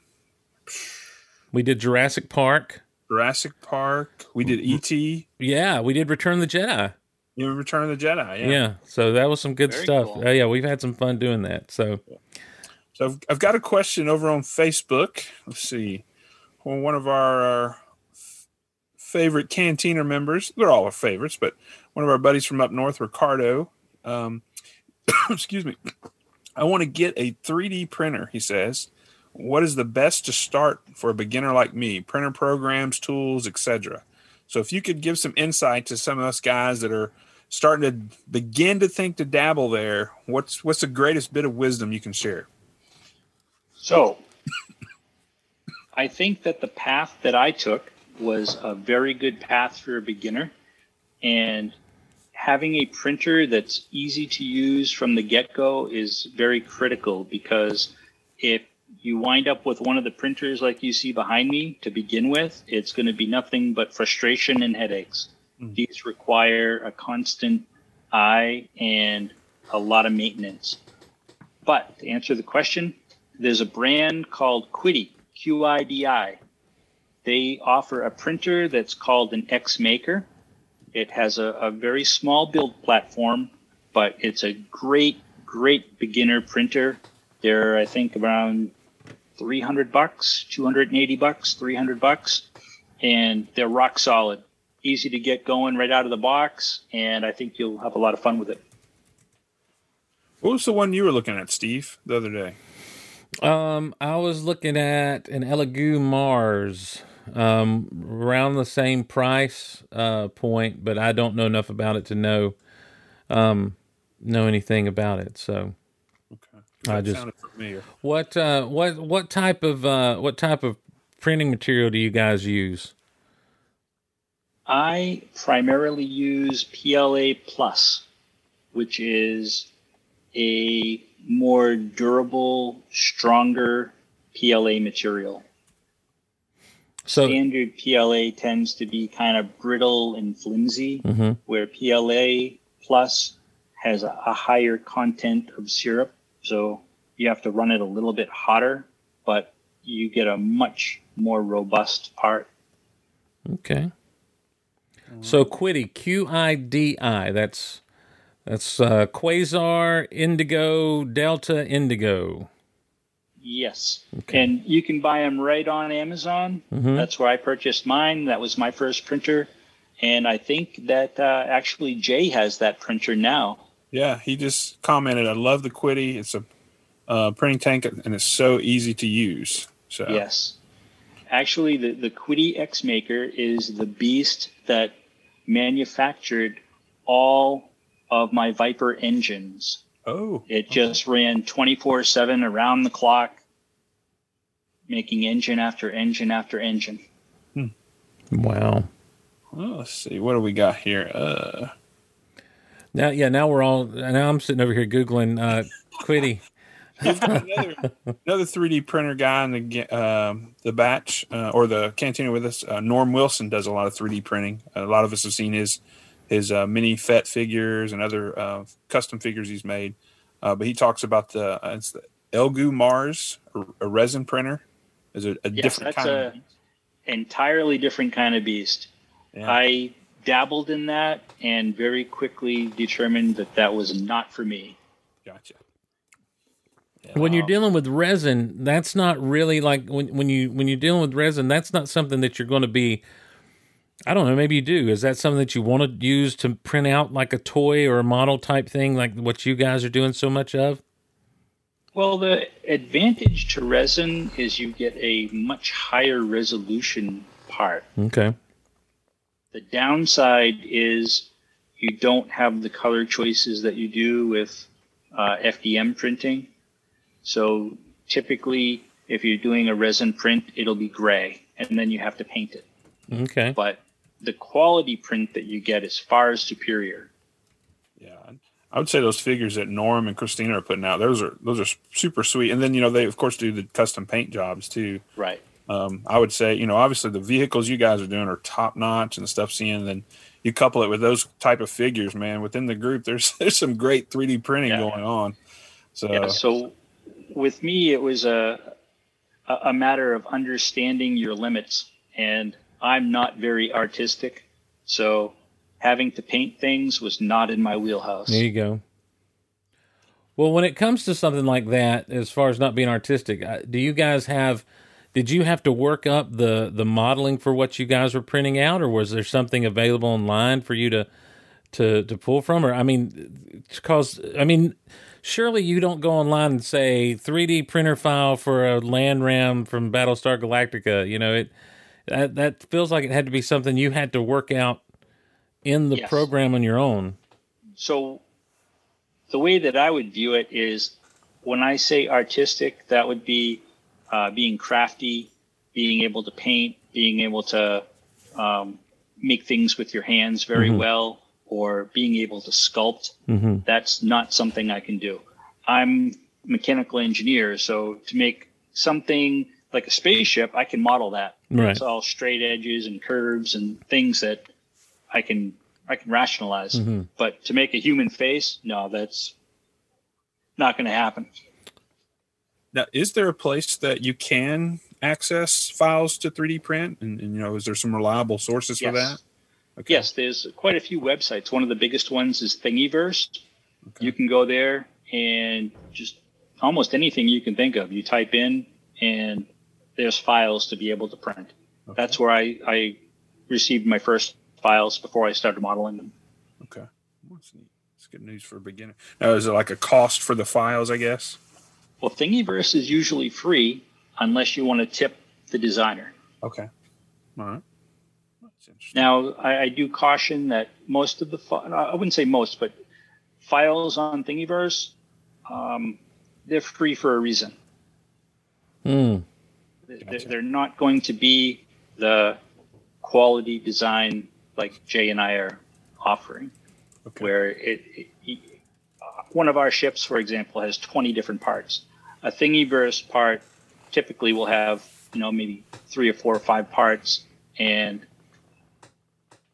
We did Jurassic Park. Jurassic Park. We did E ET. Yeah, we did Return of the Jedi. You Return of the Jedi. Yeah. Yeah. So that was some good Very stuff. cool. Uh, yeah, we've had some fun doing that. So So I've, I've got a question over on Facebook. Let's see. Well, one of our, our f- favorite Cantina members, they're all our favorites, but one of our buddies from up north, Ricardo, um, [COUGHS] excuse me. I want to get a 3D printer, he says. What is the best to start for a beginner like me? Printer programs, tools, etc. So if you could give some insight to some of us guys that are starting to begin to think to dabble there, what's what's the greatest bit of wisdom you can share? So, I think that the path that I took was a very good path for a beginner. And having a printer that's easy to use from the get go is very critical because if you wind up with one of the printers like you see behind me to begin with, it's going to be nothing but frustration and headaches. Mhm. These require a constant eye and a lot of maintenance. But to answer the question, there's a brand called QIDI, Q I D I. They offer a printer that's called an X Maker. It has a, a very small build platform, but it's a great, great beginner printer. They're, I think, around 300 bucks, 280 bucks, 300 bucks, and they're rock solid. Easy to get going right out of the box, and I think you'll have a lot of fun with it. What was the one you were looking at, Steve, the other day? Um, I was looking at an Elegoo Mars, um, around the same price uh, point, but I don't know enough about it to know um, know anything about it. So, Okay. I just- what uh, what what type of uh, what type of printing material do you guys use? I primarily use PLA Plus, which is a more durable, stronger PLA material. So, Standard PLA tends to be kind of brittle and flimsy, Mhm. where PLA Plus has a, a higher content of syrup. So you have to run it a little bit hotter, but you get a much more robust part. okay. So QIDI, Q I D I. That's that's uh, Quasar Indigo Delta Indigo. Yes. Okay. And you can buy them right on Amazon. Mhm. That's where I purchased mine. That was my first printer. And I think that uh, actually Jay has that printer now. Yeah, he just commented, "I love the QIDI. It's a uh, printing tank, and it's so easy to use." So Yes. Actually, the, the QIDI X Maker is the beast that manufactured all of my Viper engines. Oh, It just ran 24 7 around the clock, making engine after engine after engine. Wow. well, let's see. What do we got here? Uh, Now, yeah, now we're all. Now I'm sitting over here googling uh, QIDI. [LAUGHS] We've got another another 3D printer guy in the ga- um the batch uh, or the cantina with us. Uh, Norm Wilson does a lot of 3D printing. A lot of us have seen his his uh, mini FET figures and other uh, custom figures he's made. Uh, but he talks about the uh, it's the Elegoo Mars, a, a resin printer. Is a, a Yes, different that's kind a of entirely different kind of beast. yeah. I dabbled in that and very quickly determined that that was not for me. gotcha. Yeah. When you're dealing with resin, that's not really like when when you when you're dealing with resin, that's not something that you're going to be. I don't know. Maybe you do. Is that something that you want to use to print out like a toy or a model type thing, like what you guys are doing so much of? Well, the advantage to resin is you get a much higher resolution part. Okay. The downside is you don't have the color choices that you do with uh, FDM printing. So typically, if you're doing a resin print, it'll be gray, and then you have to paint it. Okay. But the quality print that you get is far superior. Yeah, I would say those figures that Norm and Christina are putting out, those are those are super sweet. And then you know they of course do the custom paint jobs too. Right. Um, I would say you know obviously the vehicles you guys are doing are top notch and the stuff seeing. And then you couple it with those type of figures, man. Within the group, there's [LAUGHS] there's some great 3D printing Yeah. going on. So Yeah. So with me, it was a a a matter of understanding your limits, and I'm not very artistic, so having to paint things was not in my wheelhouse. There you go. Well, when it comes to something like that, as far as not being artistic, uh, do you guys have? Did you have to work up the the modeling for what you guys were printing out, or was there something available online for you to to to pull from? Or I mean, because I mean, surely you don't go online and say 3D printer file for a land ram from Battlestar Galactica. You know, it that that feels like it had to be something you had to work out in the Yes. program on your own. So the way that I would view it is when I say artistic, that would be uh, being crafty, being able to paint, being able to um, make things with your hands very Mhm. well, or being able to sculpt. hmm That's not something I can do. I'm mechanical engineer, so to make something like a spaceship, I can model that. Right. It's all straight edges and curves and things that I can I can rationalize. Mhm. But to make a human face, no, that's not going to happen. Now, is there a place that you can access files to 3D print? And, and you know, is there some reliable sources for that? Okay. Yes, there's quite a few websites. One of the biggest ones is Thingiverse. Okay. You can go there and just almost anything you can think of. You type in, and there's files to be able to print. Okay. That's where I, I received my first files before I started modeling them. Okay. That's neat. That's good news for a beginner. Now, is it like a cost for the files? I guess. Well, Thingiverse is usually free unless you want to tip the designer. Okay. All right. Now, I, I do caution that most of the, fi- I wouldn't say most, but files on Thingiverse, um, they're free for a reason. Mm. They're, Gotcha. they're not going to be the quality design like Jay and I are offering, Okay. where it, it uh, one of our ships, for example, has 20 different parts. A Thingiverse part typically will have, you know, maybe three or four or five parts, and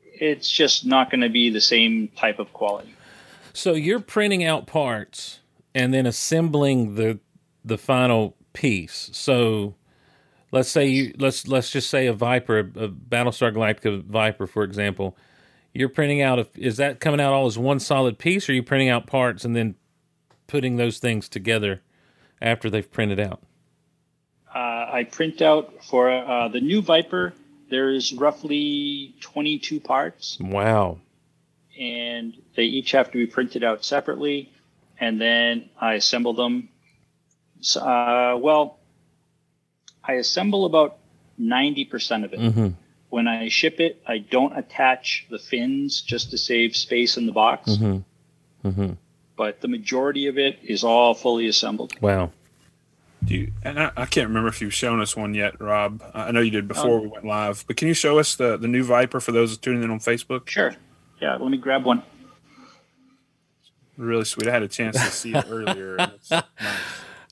it's just not going to be the same type of quality. So you're printing out parts and then assembling the the final piece. So let's say you let's let's just say a Viper, a Battlestar Galactica Viper, for example. You're printing out. A, is that coming out all as one solid piece, or are you printing out parts and then putting those things together after they've printed out? Uh, I print out for uh, the new Viper. There's roughly 22 parts. Wow. and they each have to be printed out separately, and then I assemble them. So, uh, well, I assemble about 90% of it. Mm-hmm. When I ship it, I don't attach the fins just to save space in the box, Mm-hmm. Mm-hmm. but the majority of it is all fully assembled. Wow. Do you, and I, I can't remember if you've shown us one yet, Rob. I know you did before we went live, but can you show us the, the new Viper for those tuning in on Facebook? Sure. Yeah, let me grab one. Really sweet. I had a chance to see it earlier. and it's [LAUGHS] nice.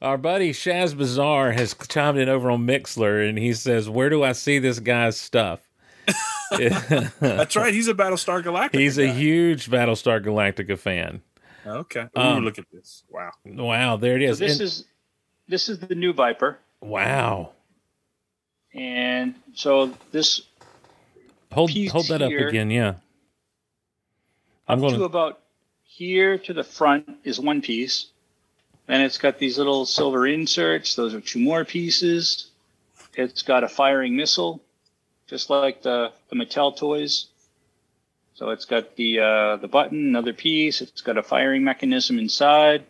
Our buddy Shaz Bazaar has chimed in over on Mixlr, and he says, "Where do I see this guy's stuff?" [LAUGHS] That's right. He's a Battlestar Galactica. He's a guy. huge Battlestar Galactica fan. Okay. Um, look at this. Wow. Wow, there it is. So is. this And- is this is the new Viper, wow. and so this Hold piece hold that up again, yeah. I'm up going to to about here to the front is one piece. Then it's got these little silver inserts. Those are two more pieces. It's got a firing missile, just like the, the Mattel toys. So it's got the uh, the button, another piece. It's got a firing mechanism inside.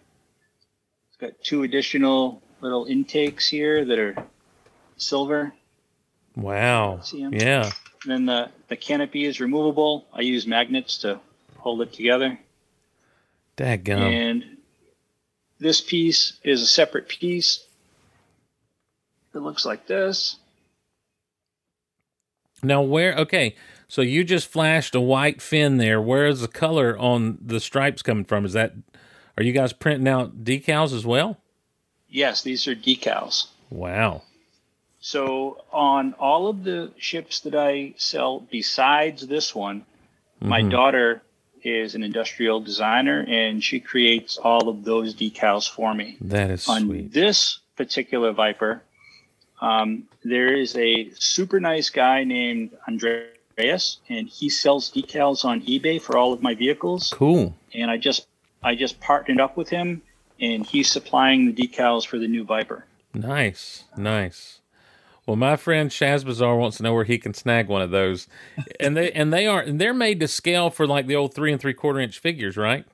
It's got two additional little intakes here that are silver. Wow. Yeah. And then the, the canopy is removable. I use magnets to hold it together. Dadgum. And this piece is a separate piece. It looks like this. Now where okay, so you just flashed a white fin there. Where is the color on the stripes coming from? Is that are you guys printing out decals as well? Yes, these are decals. Wow. So on all of the ships that I sell, besides this one, my Mhm. daughter is an industrial designer and she creates all of those decals for me. That is on sweet. this particular Viper, um, there is a super nice guy named Andre Reyes, and he sells decals on eBay for all of my vehicles. Cool. And I just I just partnered up with him, and he's supplying the decals for the new Viper. Nice, nice. Well, my friend Shaz Bazaar wants to know where he can snag one of those, and they and they are and they're made to scale for like the old three and three quarter inch figures, right?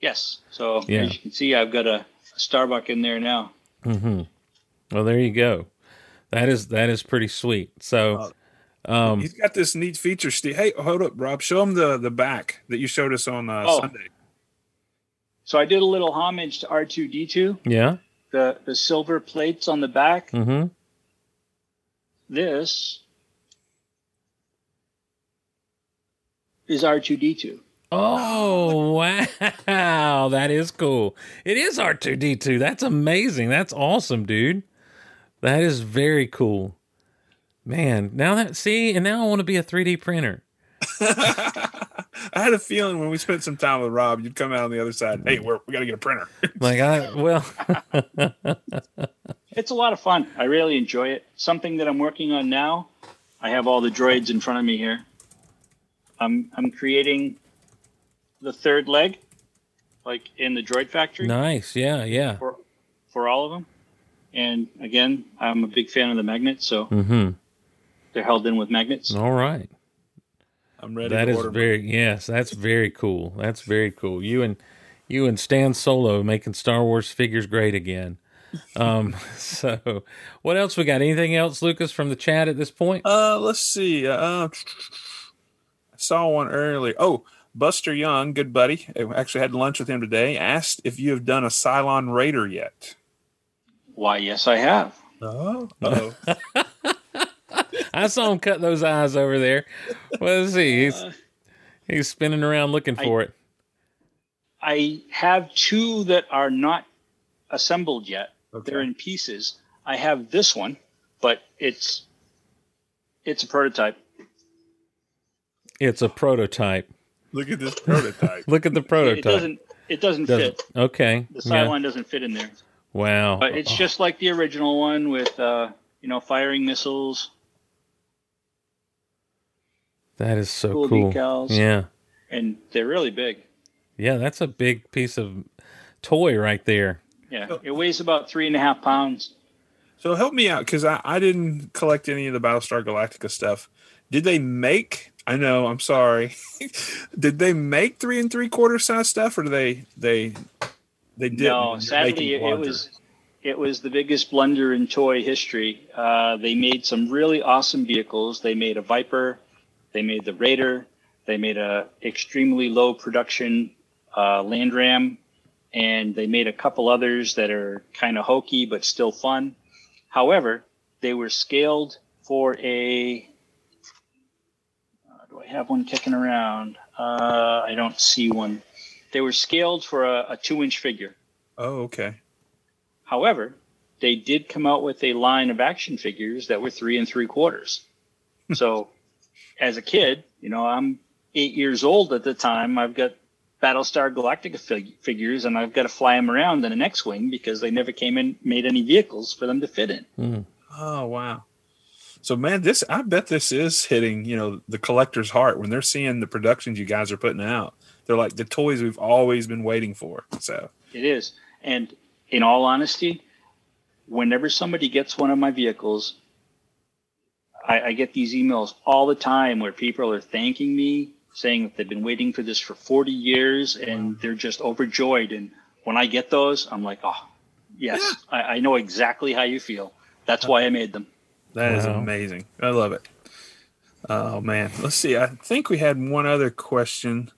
Yes. So Yeah. as you can see, I've got a, a Starbuck in there now. Mm-hmm. Well, there you go. That is that is pretty sweet. So, um, He's got this neat feature, Steve. Hey, hold up, Rob. Show him the the back that you showed us on uh, Oh. Sunday. So I did a little homage to R2D2. yeah. The the silver plates on the back. Mm-hmm. This is R2D2. Oh [LAUGHS] wow, that is cool. It is R two D two. That's amazing. That's awesome, dude. That is very cool. Man, now that see, and now I want to be a three D printer. [LAUGHS] I had a feeling when we spent some time with Rob, you'd come out on the other side. Hey, we're, we got to get a printer. Like I well, [LAUGHS] It's a lot of fun. I really enjoy it. Something that I'm working on now. I have all the droids in front of me here. I'm I'm creating the third leg, like in the droid factory nice. Yeah, yeah. for for all of them. And again, I'm a big fan of the magnets, so Mm-hmm. they're held in with magnets. All right. I'm ready That to is order. very yes. That's very cool. That's very cool. You and you and Stan Solo making Star Wars figures great again. Um, [LAUGHS] so what else we got? Anything else, Lucas, from the chat at this point? Uh, let's see. Uh, I saw one earlier. Oh, Buster Young, good buddy. I actually had lunch with him today. Asked if you have done a Cylon Raider yet. Why, yes, I have. Oh, oh. [LAUGHS] I saw him cut those eyes over there. Well, let's. He's Uh, he's spinning around looking I- for it. I have two that are not assembled yet. Okay. They're in pieces. I have this one, but it's it's a prototype. It's a prototype. Look at this prototype. [LAUGHS] Look at the prototype. it doesn't it doesn't, Doesn't- fit. Okay. The Yeah. Cylon doesn't fit in there. Wow. But it's just like the original one with uh, you know firing missiles, that is so cool, cool. decals, Yeah. and they're really big. Yeah, that's a big piece of toy right there. Yeah, it weighs about three and a half pounds. so help me out because I, I didn't collect any of the Battlestar Galactica stuff. Did they make? I know. I'm sorry. [LAUGHS] Did they make three and three quarter size stuff, or do they they they did? No, sadly, it, it was it was the biggest blunder in toy history. Uh, they made some really awesome vehicles. They made a Viper, they made the Raider, they made a extremely low production uh, Land Ram, and they made a couple others that are kind of hokey but still fun. However, they were scaled for a. Uh, do I have one kicking around? Uh, I don't see one. They were scaled for a, a two-inch figure. Oh, okay. However, they did come out with a line of action figures that were three and three quarters. [LAUGHS] so, as a kid, you know, I'm eight years old at the time. I've got Battlestar Galactica fig- figures, and I've got to fly them around in an X-wing because they never came and made any vehicles for them to fit in. Mm. Oh wow. So man, this I bet this is hitting, you know, the collector's heart when they're seeing the productions you guys are putting out. They're like the toys we've always been waiting for. So It is. And in all honesty, whenever somebody gets one of my vehicles, I, I get these emails all the time where people are thanking me, saying that they've been waiting for this for 40 years and they're just overjoyed. And when I get those, I'm like, oh, yes, I, I know exactly how you feel. That's why I made them. that is Wow. amazing. I love it. Oh man. Let's see. I think we had one other question.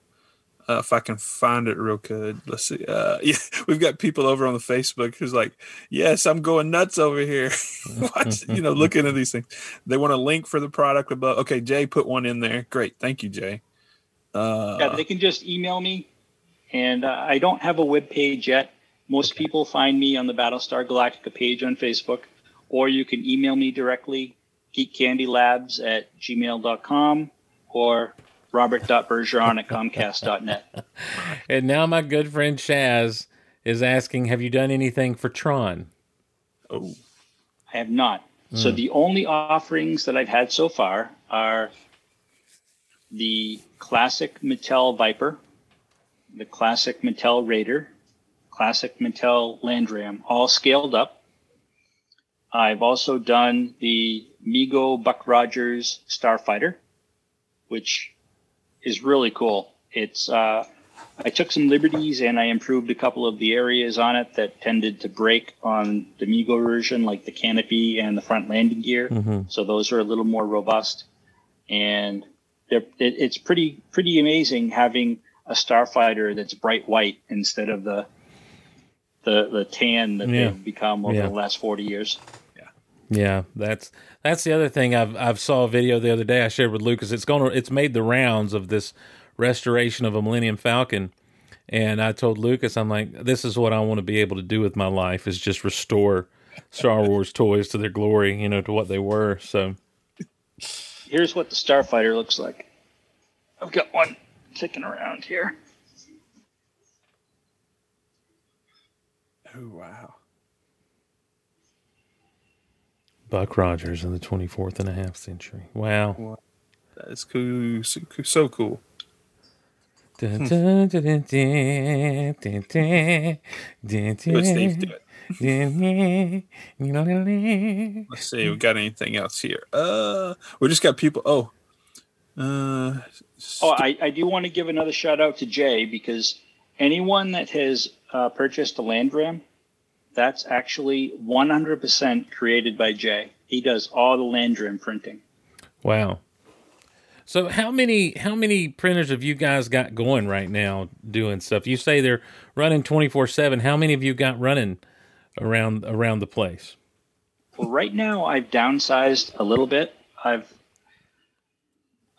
Uh, if I can find it real good. Let's see. Uh, [LAUGHS] yeah, we've got people over on the Facebook who's like, "Yes, I'm going nuts over here." [LAUGHS] Watch, you know, looking at these things. They want a link for the product above. Okay, Jay put one in there. Great, thank you, Jay. Uh, yeah, they can just email me. And uh, I don't have a web page yet. Most people find me on the Battlestar Galactica page on Facebook, or you can email me directly, geekcandylabs at gmail.com or robert.bergeron at comcast.net. [LAUGHS] And now my good friend Shaz is asking, "Have you done anything for Tron?" oh, I have not. So the only offerings that I've had so far are the classic Mattel Viper, the classic Mattel Raider, classic Mattel Landram, all scaled up. I've also done the Mego Buck Rogers Starfighter, which is really cool. It's uh, I took some liberties and I improved a couple of the areas on it that tended to break on the Mego version, like the canopy and the front landing gear. Mm-hmm. So those are a little more robust, and it, it's pretty pretty amazing having a starfighter that's bright white instead of the the the tan that Yeah. they've become over Yeah. the last forty years. Yeah, yeah, that's that's the other thing. I've I've saw a video the other day I shared with Lucas. It's going it's made the rounds of this restoration of a Millennium Falcon, and I told Lucas, I'm like, this is what I want to be able to do with my life is just restore Star Wars toys to their glory, you know, to what they were. So Here's what the starfighter looks like. I've got one kicking around here. Oh wow. Buck Rogers in the 24th and a half century. Wow. That is cool. So, so cool. Steve. Do it. [LAUGHS] Let's see. We got anything else here? Uh, we just got people. Oh, uh, Oh, I, I do want to give another shout out to Jay because anyone that has uh, purchased a Landram, that's actually 100% created by Jay. He does all the Landram printing. Wow. So how many how many printers have you guys got going right now doing stuff? You say they're running 24/7. How many have you got running around around the place? Well, right now I've downsized a little bit. I've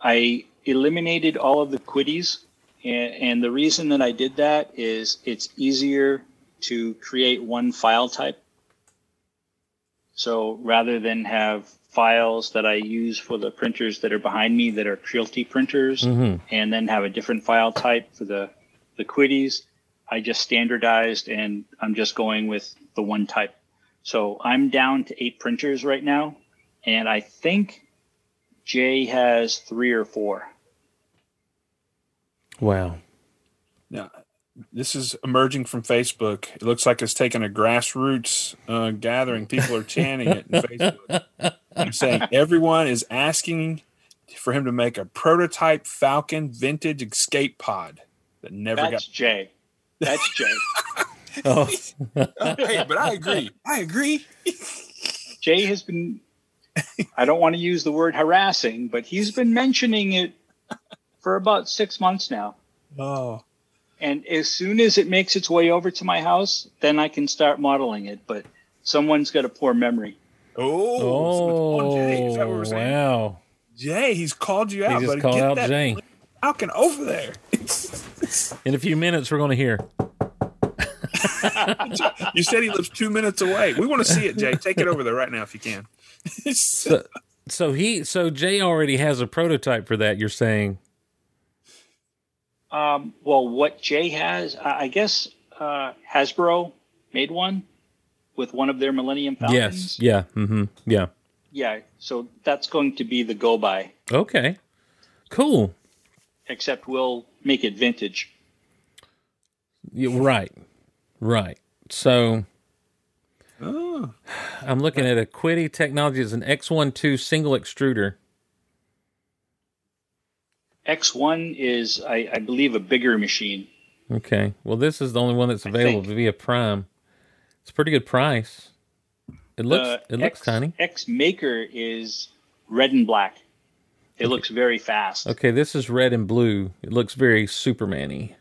I eliminated all of the QIDIs, and, and the reason that I did that is it's easier to create one file type. So rather than have files that I use for the printers that are behind me that are Creality printers, Mhm. and then have a different file type for the the QIDIs, I just standardized and I'm just going with the one type. So I'm down to eight printers right now, and I think Jay has three or four. Wow. Now, this is emerging from Facebook. It looks like it's taken a grassroots uh, gathering. People are chanting it in Facebook. They're saying everyone is asking for him to make a prototype Falcon vintage escape pod that never That's Jay. That's Jay. [LAUGHS] Oh. [LAUGHS] hey, but I agree. I agree. Jay has been, I don't want to use the word harassing, but he's been mentioning it for about six months now. Oh, And as soon as it makes its way over to my house, then I can start modeling it. But someone's got a poor memory. oh, so it's on Jay. Is that what we're Oh, saying? wow. Jay, he's called you He out. just buddy. called Get out that Jay. Falcon over there. [LAUGHS] In a few minutes we're going to hear. [LAUGHS] you said he lives two minutes away. We want to see it, Jay. Take it over there right now if you can. [LAUGHS] So, so he so Jay already has a prototype for that, you're saying. Um, well, what Jay has, I I guess uh, Hasbro made one with one of their Millennium Falcons. Yes. Falcons. Yeah. Mhm. Yeah. Yeah, so that's going to be the go by, Okay. Cool. except we'll make it vintage. Yeah, right. Right. So oh, I'm looking at a QIDI Technology as an X12 single extruder. X1 is, I, I believe, a bigger machine. Okay. Well, this is the only one that's available via Prime. It's a pretty good price. It looks The it looks X, tiny. X Maker is red and black. It looks very fast. Okay, this is red and blue. It looks very Superman-y.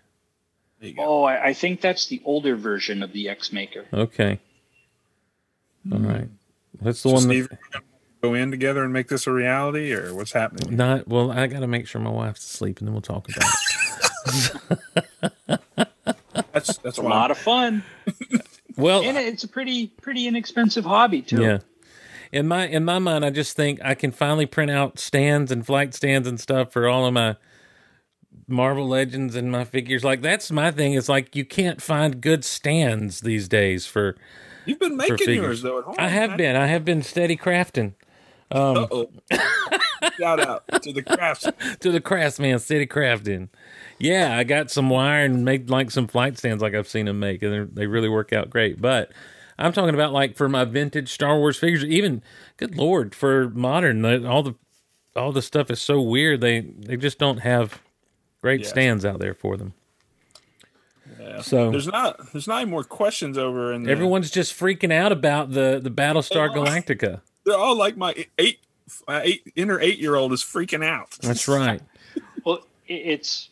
There you go. Oh, I, I think that's the older version of the X Maker. Okay. All hmm. right. That's the So one Steve, that, we're go in together and make this a reality, or what's happening? not well, I got to make sure my wife's asleep and then we'll talk about it. [LAUGHS] That's that's It's a why. lot of fun, [LAUGHS] Well, and it's a pretty pretty inexpensive hobby too. Yeah. In my in my mind, I just think I can finally print out stands and flight stands and stuff for all of my Marvel Legends and my figures. Like that's my thing. It's like you can't find good stands these days for. You've been making yours though at home. I have been. I have been steady crafting. Um, Uh-oh. Shout out to the craftsman. [LAUGHS] to the craftsman, City Crafting. Yeah, I got some wire and made like some flight stands like I've seen them make, and they really work out great. But I'm talking about like for my vintage Star Wars figures, even good lord, for modern, all the all the stuff is so weird. They they just don't have great yes. stands out there for them. Yeah. So there's not there's not any more questions over and everyone's just freaking out about the the Battlestar Galactica. They're all like my eight, my eight inner eight year old is freaking out. That's [LAUGHS] right. well, it's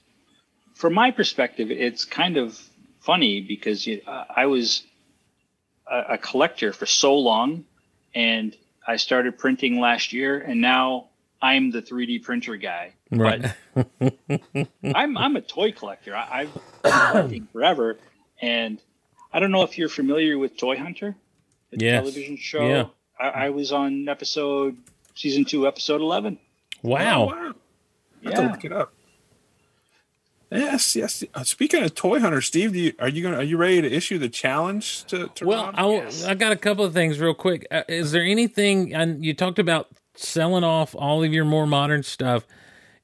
from my perspective, it's kind of funny because you, uh, I was a, a collector for so long, and I started printing last year, and now I'm the 3D printer guy. Right. But I'm I'm a toy collector. I, have been [COUGHS] collecting forever, and I don't know if you're familiar with Toy Hunter, the yes. television show. Yeah. I, I, was on episode season two, episode eleven. Wow. Oh, wow. I have to look it up. Yes, yes. Uh, speaking of Toy Hunter, Steve, you, are you going? Are you ready to issue the challenge to? to well, I, yes. I got a couple of things real quick. Uh, is there anything? And you talked about selling off all of your more modern stuff.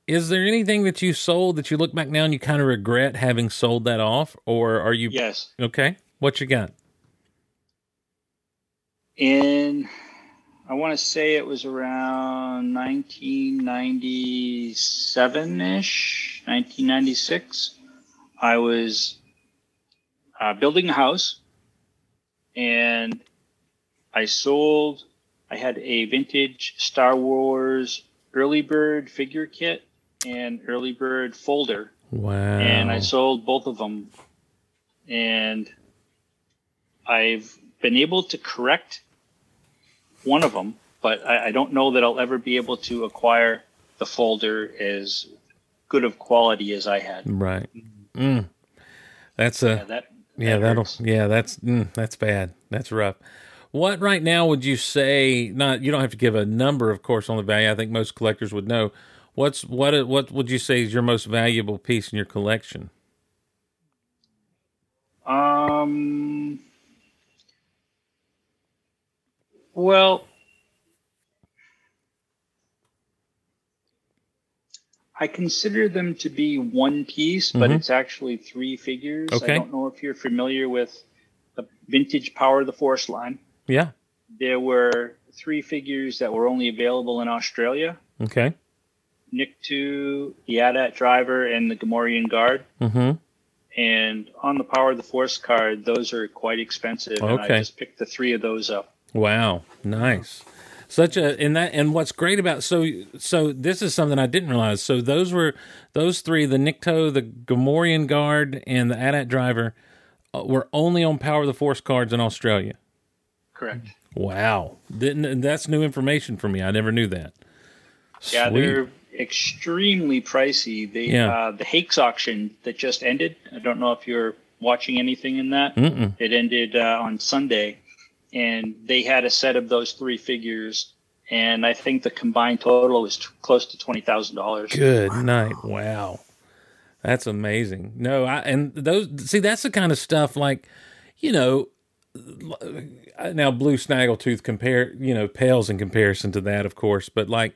Is there anything that you sold that you look back now and you kind of regret having sold that off, or are you? Yes. Okay. What you got? In I want to say it was around 1997 ish, 1996. I was uh, building a house and I sold, I had a vintage Star Wars early bird figure kit and early bird folder. Wow. And I sold both of them. And I've been able to correct one of them, but I, I, don't know that I'll ever be able to acquire the folder as good of quality as I had. Right. Mm. That's a yeah. That, yeah that'll yeah. That's mm, that's bad. That's rough. What right now would you say? Not you don't have to give a number, of course, on the value. I think most collectors would know. What's what? What would you say is your most valuable piece in your collection? Um. Well, I consider them to be one piece, but mm-hmm. it's actually three figures. Okay. I don't know if you're familiar with the vintage Power of the Force line. Yeah. There were three figures that were only available in Australia. Okay. Nikto, the AT-AT driver, and the Gamorrean guard. Mm-hmm. And on the Power of the Force card, those are quite expensive. Okay. And I just picked the three of those up. Wow, nice. Such a and that and what's great about so so this is something I didn't realize. So those were those three: the Nikto, the Gamorrean guard, and the AT-AT driver uh, were only on Power of the Force cards in Australia. Correct. Wow, didn't that's new information for me. I never knew that. Yeah, Sweet. they're extremely pricey. The yeah. uh, the Hake's auction that just ended. I don't know if you're watching anything in that. Mm-mm. It ended uh, on Sunday and they had a set of those three figures and I think the combined total was t- close to twenty thousand dollars. Good wow. night! Wow, that's amazing. No, I and those see that's the kind of stuff like, you know, now blue snaggletooth compare you know pales in comparison to that, of course, but like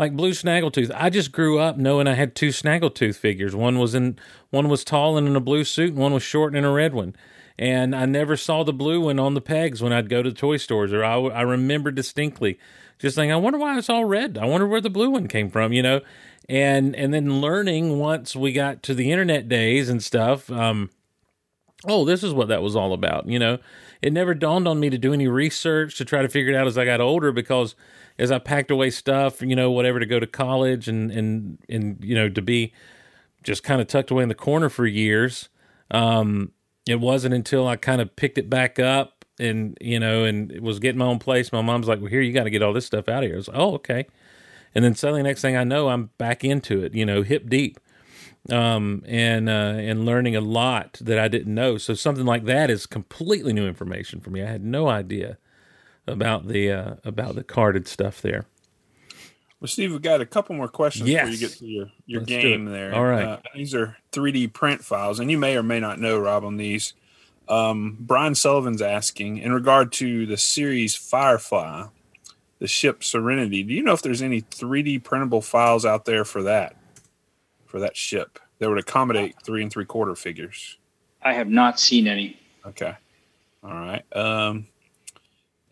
like blue snaggletooth. I just grew up knowing I had two snaggletooth figures. One was in one was tall and in a blue suit, and one was short and in a red one and I never saw the blue one on the pegs when I'd go to toy stores, or I, I remember distinctly just saying, I wonder why it's all red. I wonder where the blue one came from, you know, and and then learning once we got to the internet days and stuff. Um, oh, this is what that was all about, you know. It never dawned on me to do any research to try to figure it out as I got older because as I packed away stuff, you know, whatever to go to college and and and you know to be just kind of tucked away in the corner for years. Um, it wasn't until I kind of picked it back up and you know and was getting my own place. My mom's like, "Well, here you got to get all this stuff out of here." I was like, "Oh, okay." And then suddenly, next thing I know, I'm back into it. You know, hip deep, um, and uh, and learning a lot that I didn't know. So something like that is completely new information for me. I had no idea about the uh, about the carded stuff there. Well, Steve, we've got a couple more questions yes. before you get to your, your game there. All right. Uh, these are 3D print files, and you may or may not know, Rob, on these. Um, Brian Sullivan's asking in regard to the series Firefly, the ship Serenity. Do you know if there's any 3D printable files out there for that? For that ship that would accommodate three and three quarter figures. I have not seen any. Okay. All right. Um,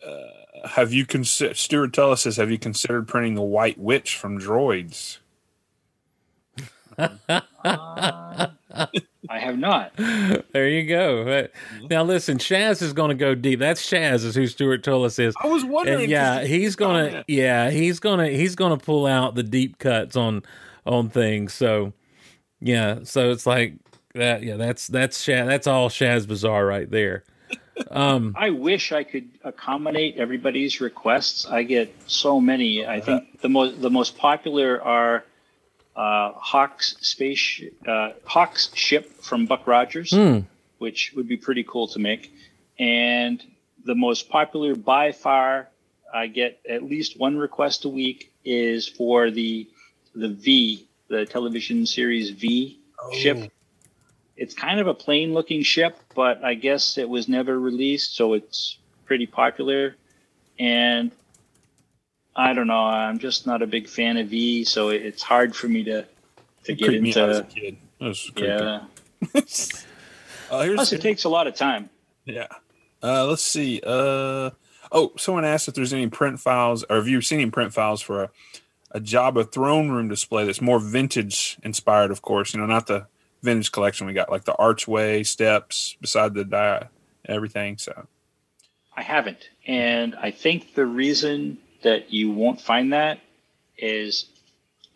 uh, have you considered? Stuart Tullis says, "Have you considered printing the White Witch from Droids?" I have not. [LAUGHS] There you go. Now listen, Shaz is going to go deep. That's Shaz is who Stuart Tullis is. I was wondering. And yeah, he's gonna. comment. Yeah, he's gonna. He's gonna pull out the deep cuts on on things. So yeah, so it's like that. Yeah, that's that's Shaz. That's all Shaz Bazaar right there. Um, [LAUGHS] I wish I could accommodate everybody's requests. I get so many. I think the most the most popular are uh, Hawk's space uh, Hawk's ship from Buck Rogers, hmm, which would be pretty cool to make. And the most popular by far, I get at least one request a week is for the the V, the television series V ship. It's kind of a plain looking ship, but I guess it was never released, so it's pretty popular. And I don't know, I'm just not a big fan of V, so it's hard for me to to It get creeped me out as a into. kid. That was. Yeah. [LAUGHS] Uh, here's Plus, it takes a lot of time. Yeah. Uh, let's see. Uh, oh, someone asked if there's any print files, or have you seen any print files for a, a Jabba throne room display that's more vintage inspired, of course. You know, not the vintage collection we got, like the archway steps beside the di- everything. So, I haven't. And I think the reason that you won't find that is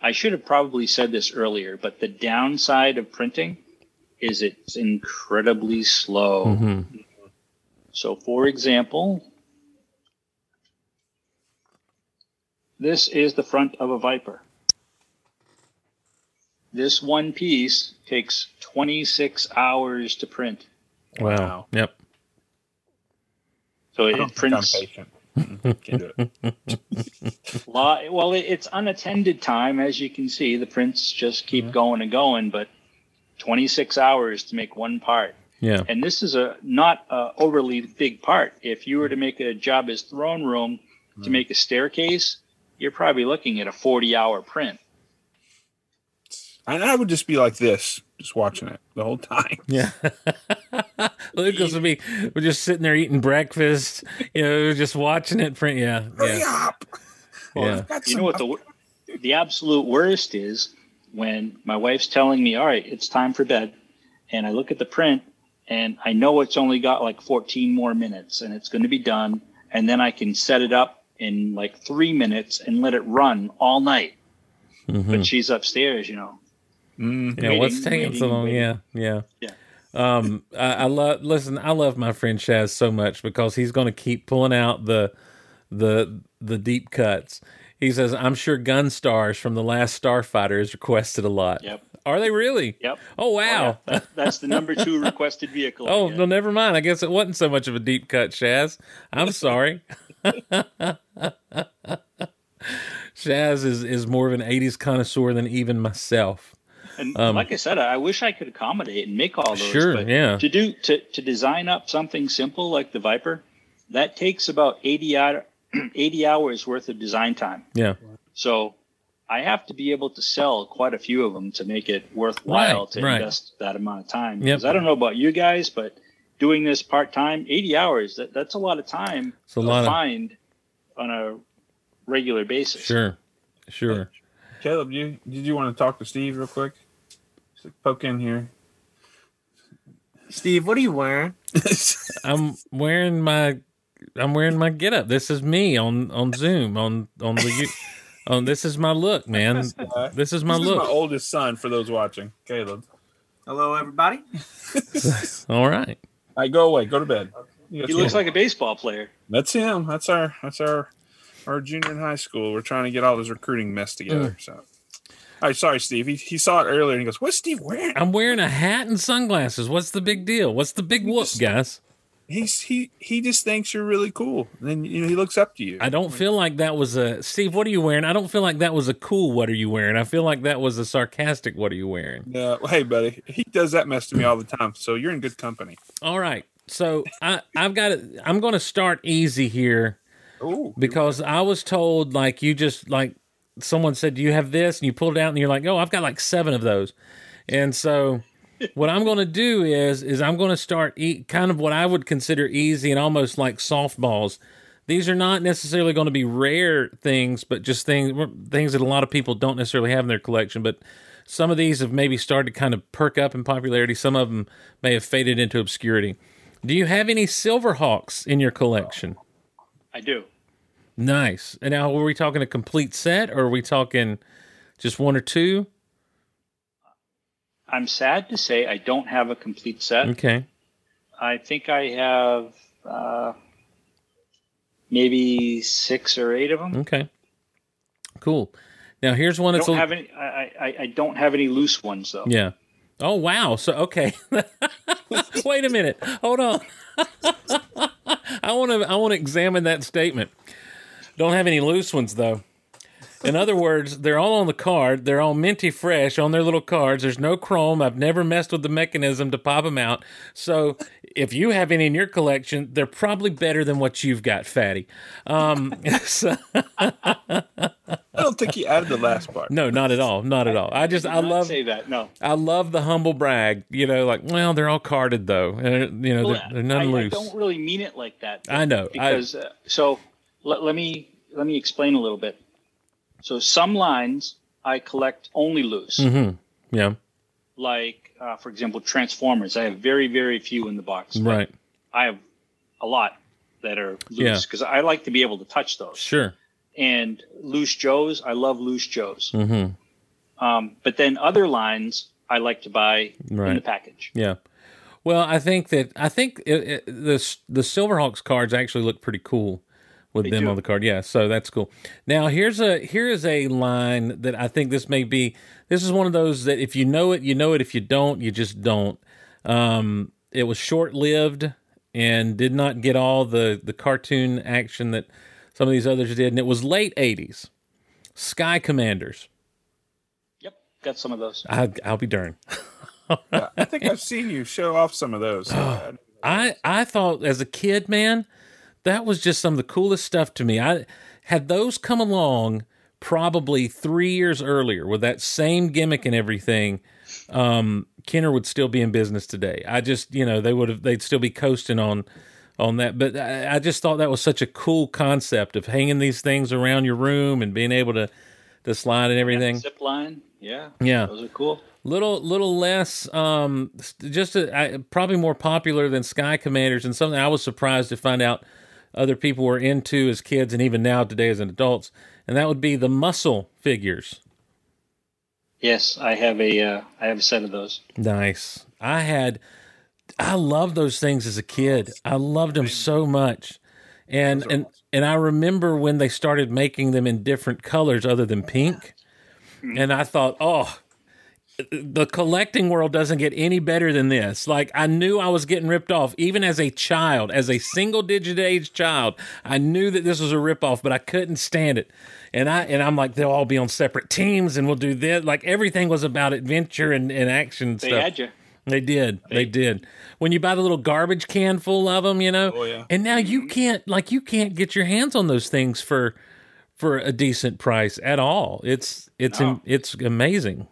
I should have probably said this earlier, but the downside of printing is it's incredibly slow. mhm. So, for example, this is the front of a Viper. This one piece takes 26 hours to print. Wow. Wow. Yep. So I it don't think I'm prints patient. Can't do it. [LAUGHS] Well, it- it's unattended time, as you can see. The prints just keep Yeah. going and going, but 26 hours to make one part. Yeah. And this is a not a overly big part. If you were to make a Jabba's throne room to mm. make a staircase, you're probably looking at a 40-hour print. And I would just be like this, just watching it the whole time. [LAUGHS] Yeah. [LAUGHS] Lucas would be we're just sitting there eating breakfast, you know, just watching it print. Yeah. Hurry Yeah. up! [LAUGHS] Yeah. I've You know what the the absolute worst is when my wife's telling me, "All right, it's time for bed," and I look at the print and I know it's only got like 14 more minutes and it's going to be done, and then I can set it up in like three minutes and let it run all night. Mhm. But she's upstairs, you know. Mm, Yeah, what's waiting, taking so long? waiting. Yeah, yeah, Yeah. Um, I, I love. Listen, I love my friend Shaz so much because he's going to keep pulling out the the the deep cuts. He says, "I'm sure Gunstars from the last Starfighter is requested a lot. Yep. Are they really? Yep. Oh wow. Oh, yeah. That- that's the number two requested vehicle. [LAUGHS] Oh, get. well, never mind. I guess it wasn't so much of a deep cut, Shaz. I'm sorry. [LAUGHS] Shaz is, is more of an 80s connoisseur than even myself. And Um, like I said, I wish I could accommodate and make all those. Sure, but yeah. To do to, to design up something simple like the Viper, that takes about 80, hour, [CLEARS THROAT] 80 hours worth of design time. Yeah. So I have to be able to sell quite a few of them to make it worthwhile Right, to right. invest that amount of time. Yep. Because I don't know about you guys, but doing this part time, 80 hours, that, that's a lot of time It's a to lot of- find on a regular basis. Sure. Sure. Caleb, you did you want to talk to Steve real quick? Just poke in here. Steve, what are you wearing? [LAUGHS] I'm wearing my I'm wearing my get up. This is me on on Zoom on on the you- on oh, this is my look, man. This is my This is look. my oldest son for those watching. Caleb. Hello, everybody. [LAUGHS] All right. All right, go away. Go to bed. You He looks school. like a baseball player. That's him. That's our that's our our junior in high school. We're trying to get all this recruiting mess together. Mm. So, all right, sorry, Steve. He, he saw it earlier and he goes, "What's Steve wearing?" I'm wearing a hat and sunglasses. What's the big deal? What's the big whoop, guys? He's he he just thinks you're really cool. And then you know he looks up to you. I don't feel like that was a Steve. What are you wearing? I don't feel like that was a cool. What are you wearing? I feel like that was a sarcastic. What are you wearing? No, hey, buddy. He does that mess to me all the time. So you're in good company. All right. So I I've got it. I'm going to start easy here. Ooh, because I was told like you just like someone said, "Do you have this?" and you pull it out and you're like, "Oh, I've got like seven of those," and so. [LAUGHS] what I'm going to do is is I'm going to start eat kind of what I would consider easy and almost like softballs. These are not necessarily going to be rare things, but just things things that a lot of people don't necessarily have in their collection. But some of these have maybe started to kind of perk up in popularity. Some of them may have faded into obscurity. Do you have any Silverhawks in your collection? I do. Nice. And now, were we talking a complete set, or are we talking just one or two? I'm sad to say I don't have a complete set. Okay. I think I have uh, maybe six or eight of them. Okay. Cool. Now here's one I don't have any. I, I, I don't have any loose ones though. yeah. Oh wow. So okay. [LAUGHS] Wait a minute. Hold on. [LAUGHS] I want to I want to examine that statement. Don't have any loose ones though. In other words, they're all on the card. They're all minty fresh on their little cards. There's no chrome. I've never messed with the mechanism to pop them out. So if you have any in your collection, they're probably better than what you've got, Fatty. Um, [LAUGHS] so, I don't think he added the last part. no, not at all. Not at all. I just I Not love say that. No. I love the humble brag. You know, like well, they're all carded though, and you know Well, they're, they're none I, I don't really mean it like that. I know. I- because uh, so let, let me let me explain a little bit. So some lines I collect only loose, Mm-hmm. Yeah. like uh, for example Transformers. I have very very few in the box. Right. I have a lot that are loose because I like to be able to touch those. Sure. And loose Joes, I love loose Joes. Mm-hmm. Um, but then other lines I like to buy in the package. Yeah. Well, I think that I think it, it, the the Silverhawks cards actually look pretty cool with They them do. on the card. Yeah, so that's cool. Now here's a here is a line that I think this may be. This is one of those that if you know it, you know it. If you don't, you just don't. Um, it was short lived and did not get all the the cartoon action that some of these others did, and it was late '80s. Sky Commanders. Yep, got some of those. I, I'll be darned. Yeah, I think I've seen you show off some of those. [GASPS] I I thought as a kid, man, that was just some of the coolest stuff to me. I had those come along probably three years earlier with that same gimmick and everything. Um, Kenner would still be in business today. I just, you know, they would have, they'd still be coasting on, on that. But I, I just thought that was such a cool concept of hanging these things around your room and being able to, to slide and everything. Zip line, yeah, Yeah those are cool. little little less um just a, I, probably more popular than sky commanders and something i was surprised to find out other people were into as kids and even now today as adults and that would be the muscle figures. Yes, I have a uh, I have a set of those. nice. I had i loved those things as a kid. I loved them so much. And and and i remember when they started making them in different colors other than pink. And i thought oh the collecting world doesn't get any better than this. Like I knew I was getting ripped off even as a child, as a single digit age child. I knew that this was a ripoff, but I couldn't stand it. And I and I'm like, they'll all be on separate teams and we'll do this. Like everything was about adventure and, and action They stuff. had you. They did. They did. When you buy the little garbage can full of them, you know. Oh, yeah. And now you mm-hmm. can't like you can't get your hands on those things for for a decent price at all. It's it's No. it's amazing.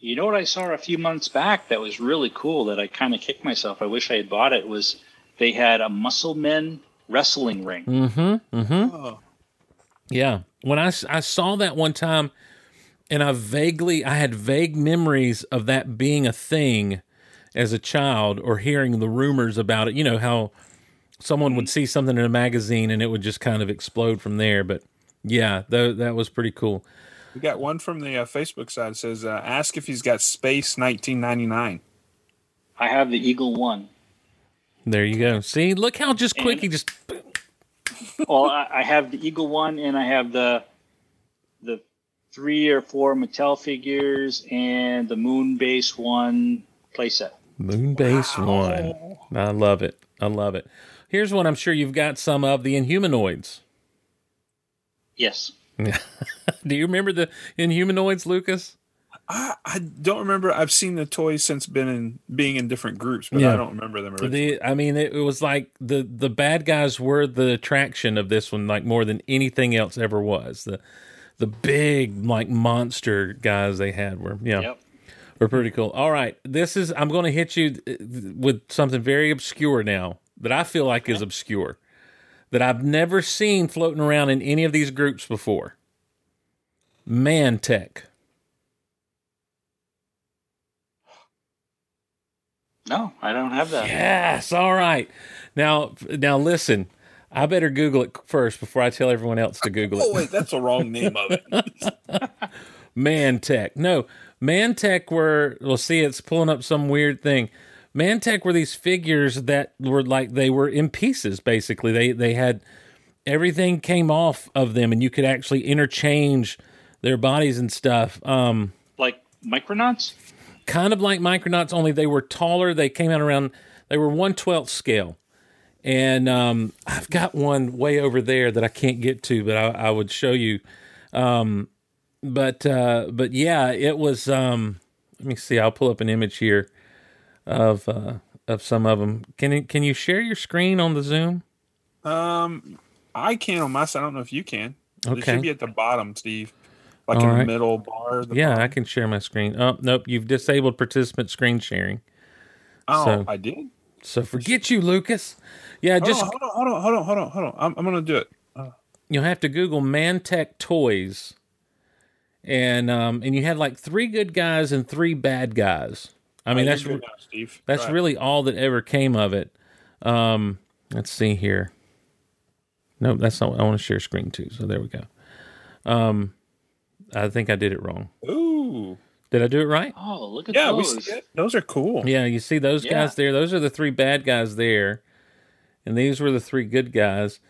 You know what I saw a few months back that was really cool that I kind of kicked myself. I wish I had bought it. Was they had a Muscle Men wrestling ring? Mm-hmm. Mm-hmm. oh, Yeah. When I, I saw that one time, and I vaguely, I had vague memories of that being a thing as a child or hearing the rumors about it. You know, how someone would see something in a magazine and it would just kind of explode from there. But yeah, tho- that was pretty cool. We got one from the uh, Facebook side. It says, uh, "Ask if he's got Space 1999." I have the Eagle One. There you go. See, look how just quick And- he just. well, I, I have the Eagle One, and I have the the three or four Mattel figures and the Moon Base One playset. Moon Moonbase one. I love it. I love it. Here's one I'm sure you've got some of the Inhumanoids. Yes, [LAUGHS] Do you remember the Inhumanoids, Lucas? I, I don't remember. I've seen the toys since been in being in different groups, but Yeah. I don't remember them. Originally. The, I mean, it, it was like the the bad guys were the attraction of this one, like more than anything else ever was. The the big like monster guys they had were yeah Yep. were pretty cool. All right, this is I'm going to hit you uh, with something very obscure now that I feel like is obscure that I've never seen floating around in any of these groups before. Mantech. No, I don't have that. Yes. All right. Now, now listen. I better Google it first before I tell everyone else to Google it. Oh wait, that's the wrong name of it. [LAUGHS] Mantech. No, Mantech were. Well, see, it's pulling up some weird thing. Mantech were these figures that were like they were in pieces. Basically, they they had everything came off of them, and you could actually interchange their bodies and stuff. Um, Like Micronauts? kind of like Micronauts, only they were taller. They came out around they were one twelfth scale, and um, I've got one way over there that I can't get to, but I, I would show you. Um, but uh, but yeah, it was. Um, let me see. I'll pull up an image here of uh, of some of them. Can you, can you share your screen on the Zoom? Um, I can on my side. I don't know if you can. It Okay. should be at the bottom, Steve, like All in right. the middle bar. The Yeah, I can share my screen. Oh nope, you've disabled participant screen sharing. Oh, so- I did. So forget you, Lucas. Yeah, Hold just on, hold on, hold on, hold on, hold on, hold on. I'm, I'm gonna do it. you'll have to Google Mantech toys, and um, and you had like three good guys and three bad guys. I mean, You're that's good now, Steve. that's Try it. really all that ever came of it. Um, let's see here. No, that's not. I want to share screen too. So there we go. Um, I think I did it wrong. Ooh, Did I do it right? Oh, look at yeah, we those. see. Those are cool. Yeah, you see those Yeah. guys there. Those are the three bad guys there, and these were the three good guys.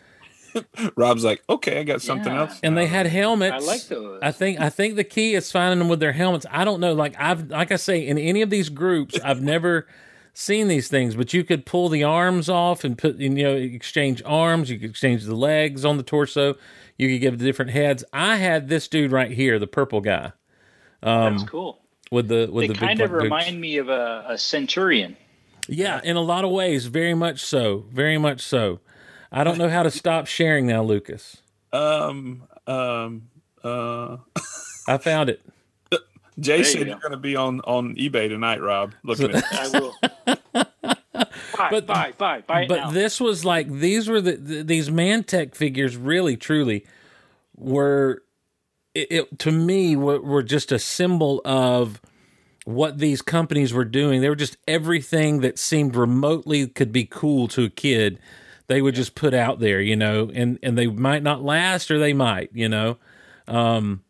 [LAUGHS] Rob's like, okay, I got something Yeah. else. and they had helmets. I like those. I think I think the key is finding them with their helmets. I don't know. Like I've like I say in any of these groups, I've never seen these things, but you could pull the arms off and put you know exchange arms. You could exchange the legs on the torso. You could give the different heads. I had this dude right here, the purple guy um, That's cool. with the with They the kind big of black boots. remind me of a, a centurion. Yeah, in a lot of ways, very much so, very much so. I don't know how to stop sharing now, Lucas. Um, um, uh, I found it. [LAUGHS] Jay you said go. you're going to be on on eBay tonight, Rob. Looking at I will. [LAUGHS] buy, But- buy, buy, buy but now. this was like these were the th- these Mantech figures really truly were it, it to me were, were just a symbol of what these companies were doing. They were just everything that seemed remotely could be cool to a kid. They would just put out there, you know, and and they might not last or they might, you know. Um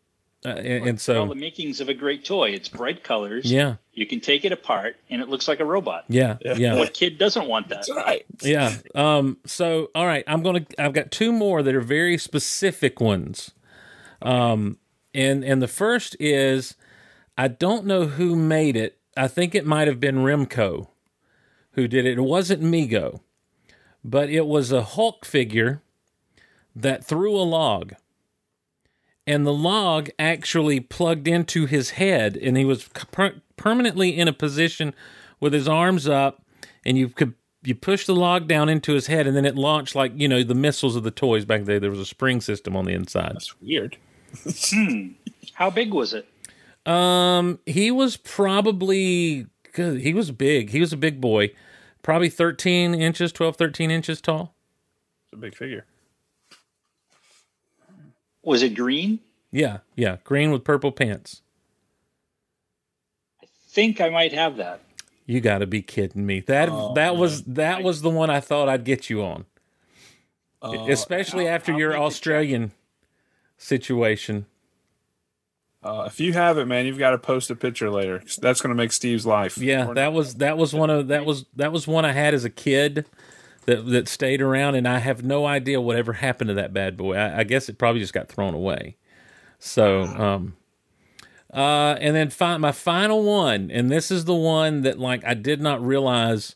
uh, and, and all the makings of a great toy. It's bright colors. yeah. You can take it apart, and it looks like a robot. Yeah, yeah. What kid doesn't want that? That's right. Yeah. Um, so, all right, I'm gonna. I've got two more that are very specific ones. Um, and and the first is, I don't know who made it. I think it might have been Remco who did it. It wasn't Mego, but it was a Hulk figure that threw a log. And the log actually plugged into his head, and he was per- permanently in a position with his arms up, and you could you push the log down into his head, and then it launched like you know the missiles of the toys back there. There was a spring system on the inside. That's weird. hmm. How big was it? Um, he was probably good. He was big. He was a big boy, probably 13 inches, 12, 13 inches tall. It's a big figure. Was it green? Yeah, yeah, green with purple pants. I think I might have that. You got to be kidding me. That Oh, that was that was the one I thought I'd get you on, oh, especially after how your big is Australian situation. Uh, if you have it, man, you've got to post a picture later. That's going to make Steve's life. Yeah, that was that was one of that was that was one I had as a kid that that stayed around, and I have no idea whatever happened to that bad boy. I, I guess it probably just got thrown away. So, um, uh, and then fi- my final one, and this is the one that like I did not realize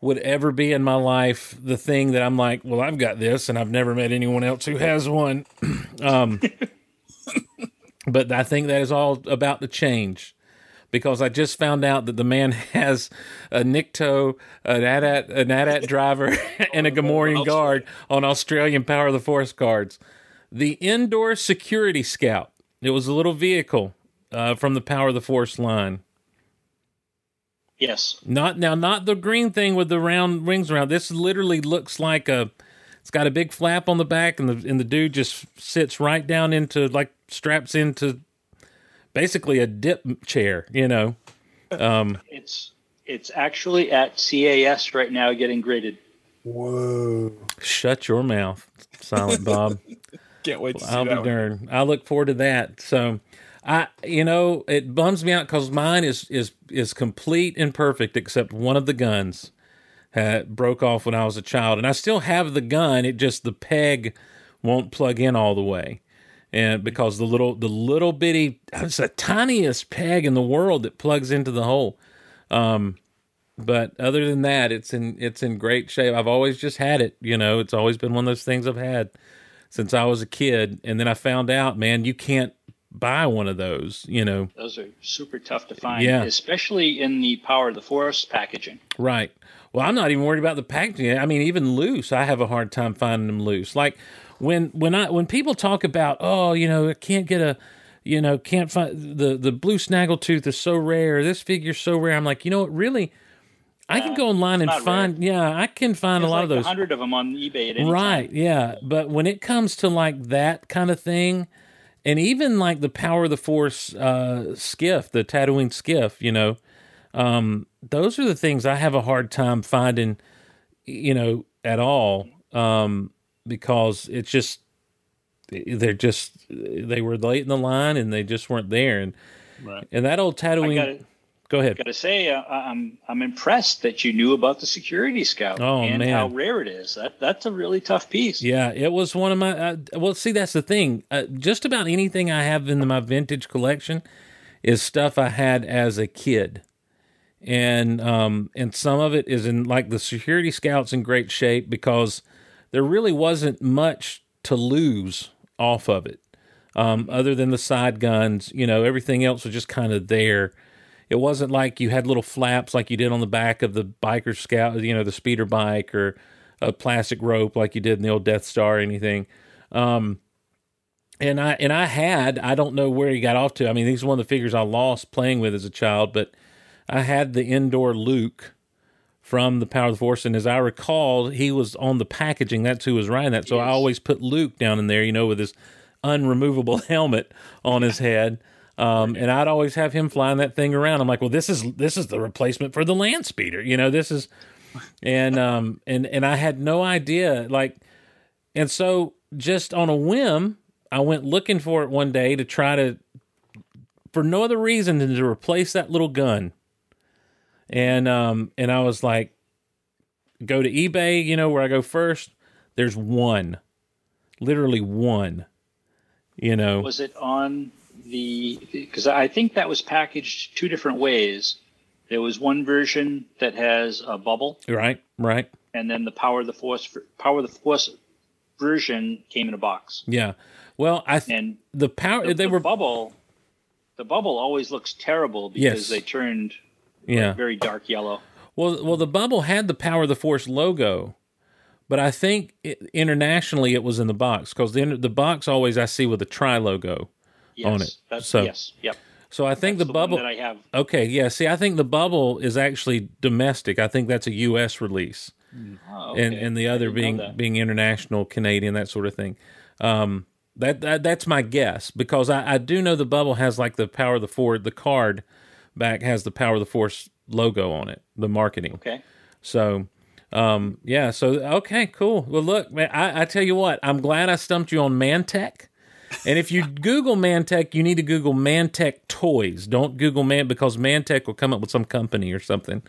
would ever be in my life. The thing that I'm like, well, I've got this, and I've never met anyone else who has one. [CLEARS THROAT] um, [LAUGHS] but I think that is all about to change because I just found out that the man [LAUGHS] has a Nikto, an AT-AT, an AT-AT [LAUGHS] driver, [LAUGHS] and a Gamorrean guard on Australian Power of the Force cards. The indoor security scout. It was a little vehicle uh, from the Power of the Force line. Yes. Not now, not the green thing with the round wings around. This literally looks like a. It's got a big flap on the back, and the and the dude just sits right down into like straps into basically a dip chair. You know, um, It's it's actually at CAS right now getting graded. Whoa! shut your mouth, Silent Bob. [LAUGHS] Can't wait to see I'll be that. one. darned. I look forward to that. So, I you know it bums me out because mine is is is complete and perfect except one of the guns had broke off when I was a child, and I still have the gun. It just the peg won't plug in all the way, and because the little the little bitty it's the tiniest peg in the world that plugs into the hole. Um, but other than that, it's in it's in great shape. I've always just had it. You know, it's always been one of those things I've had since I was a kid, and then I found out, man, you can't buy one of those. You know, Those are super tough to find, Yeah. especially in the Power of the Force packaging. Right. Well, I'm not even worried about the packaging. I mean, even loose, I have a hard time finding them loose. Like when when I when people talk about, oh, you know, I can't get a, you know, can't find the the blue snaggletooth is so rare. This figure's so rare. I'm like, you know what? Really, I can go online and find. Yeah, I can find There's a lot like of those. hundred of them on eBay at any Right, time. yeah. But when it comes to like that kind of thing, and even like the Power of the Force uh, skiff, the Tatooine skiff, you know, um, those are the things I have a hard time finding, you know, at all, um, because it's just they're just they were late in the line and they just weren't there, and Right. and that old Tatooine. gotta, go ahead. gotta say, uh, I'm I'm impressed that you knew about the Security Scout Oh, and man. how rare it is. That that's a really tough piece. Yeah, it was one of my. Uh, well, see, that's the thing. Uh, just about anything I have in my vintage collection is stuff I had as a kid, and um, and some of it is in like the security scouts in great shape because there really wasn't much to lose off of it, um, other than the side guns. You know, everything else was just kind of there. It wasn't like you had little flaps like you did on the back of the biker scout, you know, the speeder bike or a plastic rope like you did in the old Death Star or anything. Um, and I and I had I don't know where he got off to. I mean, these are one of the figures I lost playing with as a child, but I had the indoor Luke from the Power of the Force, and as I recall, he was on the packaging. That's who was writing that. So I always put Luke down in there, you know, with his unremovable [LAUGHS] helmet on his head. Um, and I'd always have him flying that thing around. I'm like, well, this is this is the replacement for the land speeder. You know, this is, and um, and and I had no idea. Like, and so just on a whim, I went looking for it one day to try to, for no other reason than to replace that little gun. And um, and I was like, go to eBay, you know, where I go first. There's one, literally one. You know, Was it on the? Because I think that was packaged two different ways. There was one version that has a bubble, right, right. and then the Power of the Force Power of the Force version came in a box. Yeah. Well, I th- And the power the, they the were bubble. The bubble always looks terrible because Yes. they turned yeah. very dark yellow. Well, well, the bubble had the Power of the Force logo, but I think it, internationally it was in the box because the the box always I see with the Tri logo. Yes, On it. That's, So- yes, yep. So I think That's the one bubble. that I have. okay, yeah. See, I think the bubble is actually domestic. I think that's a U.S. release, Oh, okay. and and the other being being international, Canadian, that sort of thing. Um, that, that that's my guess because I, I do know the bubble has like the Power of the Force. The card back has the Power of the Force logo on it. The marketing. Okay. So, um, yeah. So, okay, cool. Well, look, man, I, I tell you what, I'm glad I stumped you on Mantech. And if you [LAUGHS] Google Mantech, you need to Google Mantech toys. Don't Google Man because Mantech will come up with some company or something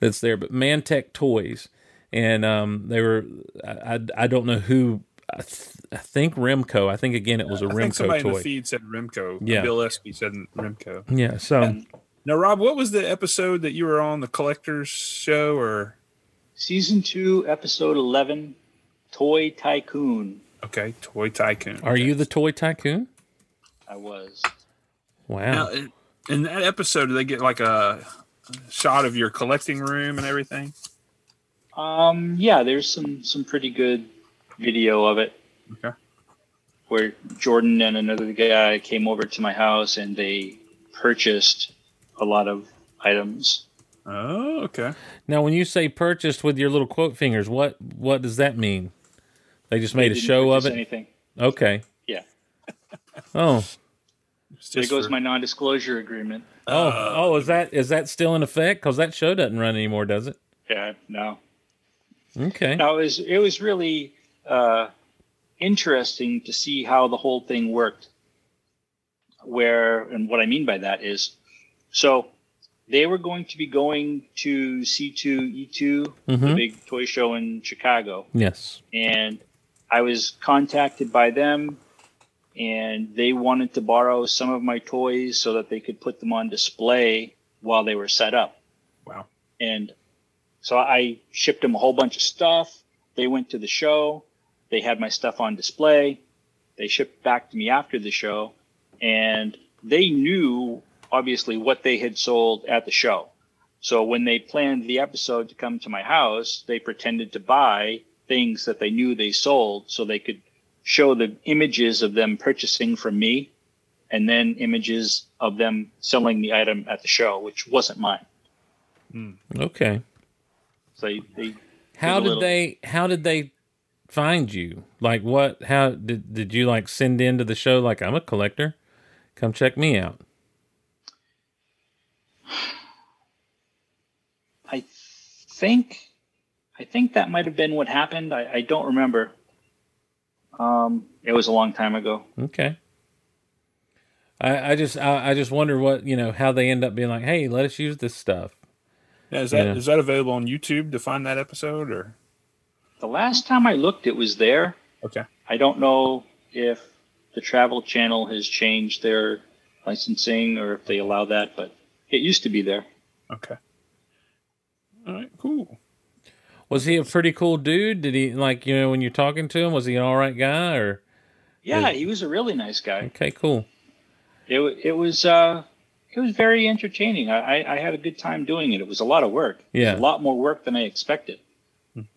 that's there. But Mantech toys, and um, they were. I, I, I don't know who. I, th- I think Remco. I think again it was a I think Remco somebody in the feed said Remco. Yeah. Bill Espy said Remco. Yeah. So Now, Rob, what was the episode that you were on the collectors show or? Season two, episode eleven, Toy Tycoon. Okay, Toy Tycoon. are you the toy tycoon? I was. Wow. Now, in- in that episode, do they get like a shot of your collecting room and everything? Um, yeah, there's some some pretty good video of it. Okay. Where Jordan and another guy came over to my house and they purchased a lot of items. Oh, okay. Now, when you say purchased with your little quote fingers, what what does that mean? They just made a show of it. Anything? Okay. Yeah. [LAUGHS] Oh. It's There just goes for- my non-disclosure agreement. Oh. Uh, oh. Is that is that still in effect? Because that show doesn't run anymore, does it? Yeah, no. Okay. No, it was it was really uh, interesting to see how the whole thing worked. Where and what I mean by that is, so they were going to be going to C2E2, the Mhm. big toy show in Chicago, Yes. and I was contacted by them, and they wanted to borrow some of my toys so that they could put them on display while they were set up. Wow. And so I shipped them a whole bunch of stuff. They went to the show. They had my stuff on display. They shipped back to me after the show, and they knew obviously what they had sold at the show. So when they planned the episode to come to my house, they pretended to buy things that they knew they sold so they could show the images of them purchasing from me and then images of them selling the item at the show, which wasn't mine. Hmm. Okay. So they, they How a did little- they how did they find you? Like what how did did you like send into the show like I'm a collector? Come check me out. I think I think that might have been what happened. I, I don't remember. Um, it was a long time ago. Okay. I, I just I, I just wonder what you know how they end up being like. Hey, let us use this stuff. Yeah, is that is Yeah. that available on YouTube to find that episode or? The last time I looked, it was there. Okay. I don't know if the Travel Channel has changed their licensing or if they allow that, but it used to be there. Okay. All right. Cool. Was he a pretty cool dude? Did he like you know when you're talking to him? Was he an all right guy or? Yeah, Yeah. he was a really nice guy. Okay, cool. It wa- it was uh, it was very entertaining. I, I, I had a good time doing it. It was a lot of work. Yeah. a lot more work than I expected.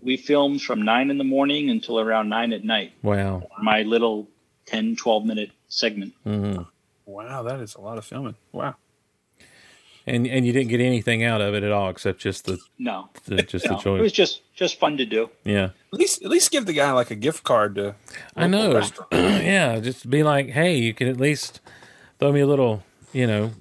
We filmed from nine in the morning until around nine at night. Wow. My little 10, 12 minute segment. hmm Wow, that is a lot of filming. Wow. And and you didn't get anything out of it at all except just the, No, the just no, the joy. it was just just fun to do. yeah. At least at least give the guy like a gift card to. I know. [CLEARS THROAT] yeah, just be like, hey, you can at least throw me a little, you know,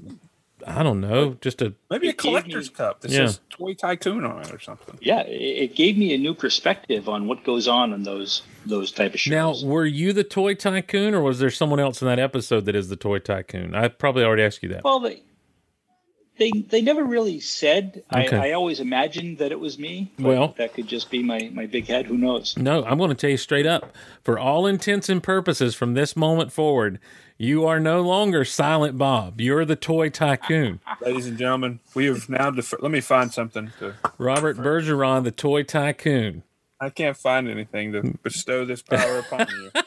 I don't know, just a Maybe a collector's me- cup that Yeah. says Toy Tycoon on it or something. Yeah, it, it gave me a new perspective on what goes on in those those type of shows. Now, were you the toy tycoon, or was there someone else in that episode that is the toy tycoon? I probably already asked you that. well, they they they never really said. Okay. I, I always imagined that it was me. Well- that could just be my my big head. Who knows? No, I'm going to tell you straight up. For all intents and purposes, from this moment forward, you are no longer Silent Bob. You're the toy tycoon. [LAUGHS] Ladies and gentlemen, we have now. Def- let me find something to. Robert Bergeron, the toy tycoon. I can't find anything to bestow this power upon you. [LAUGHS]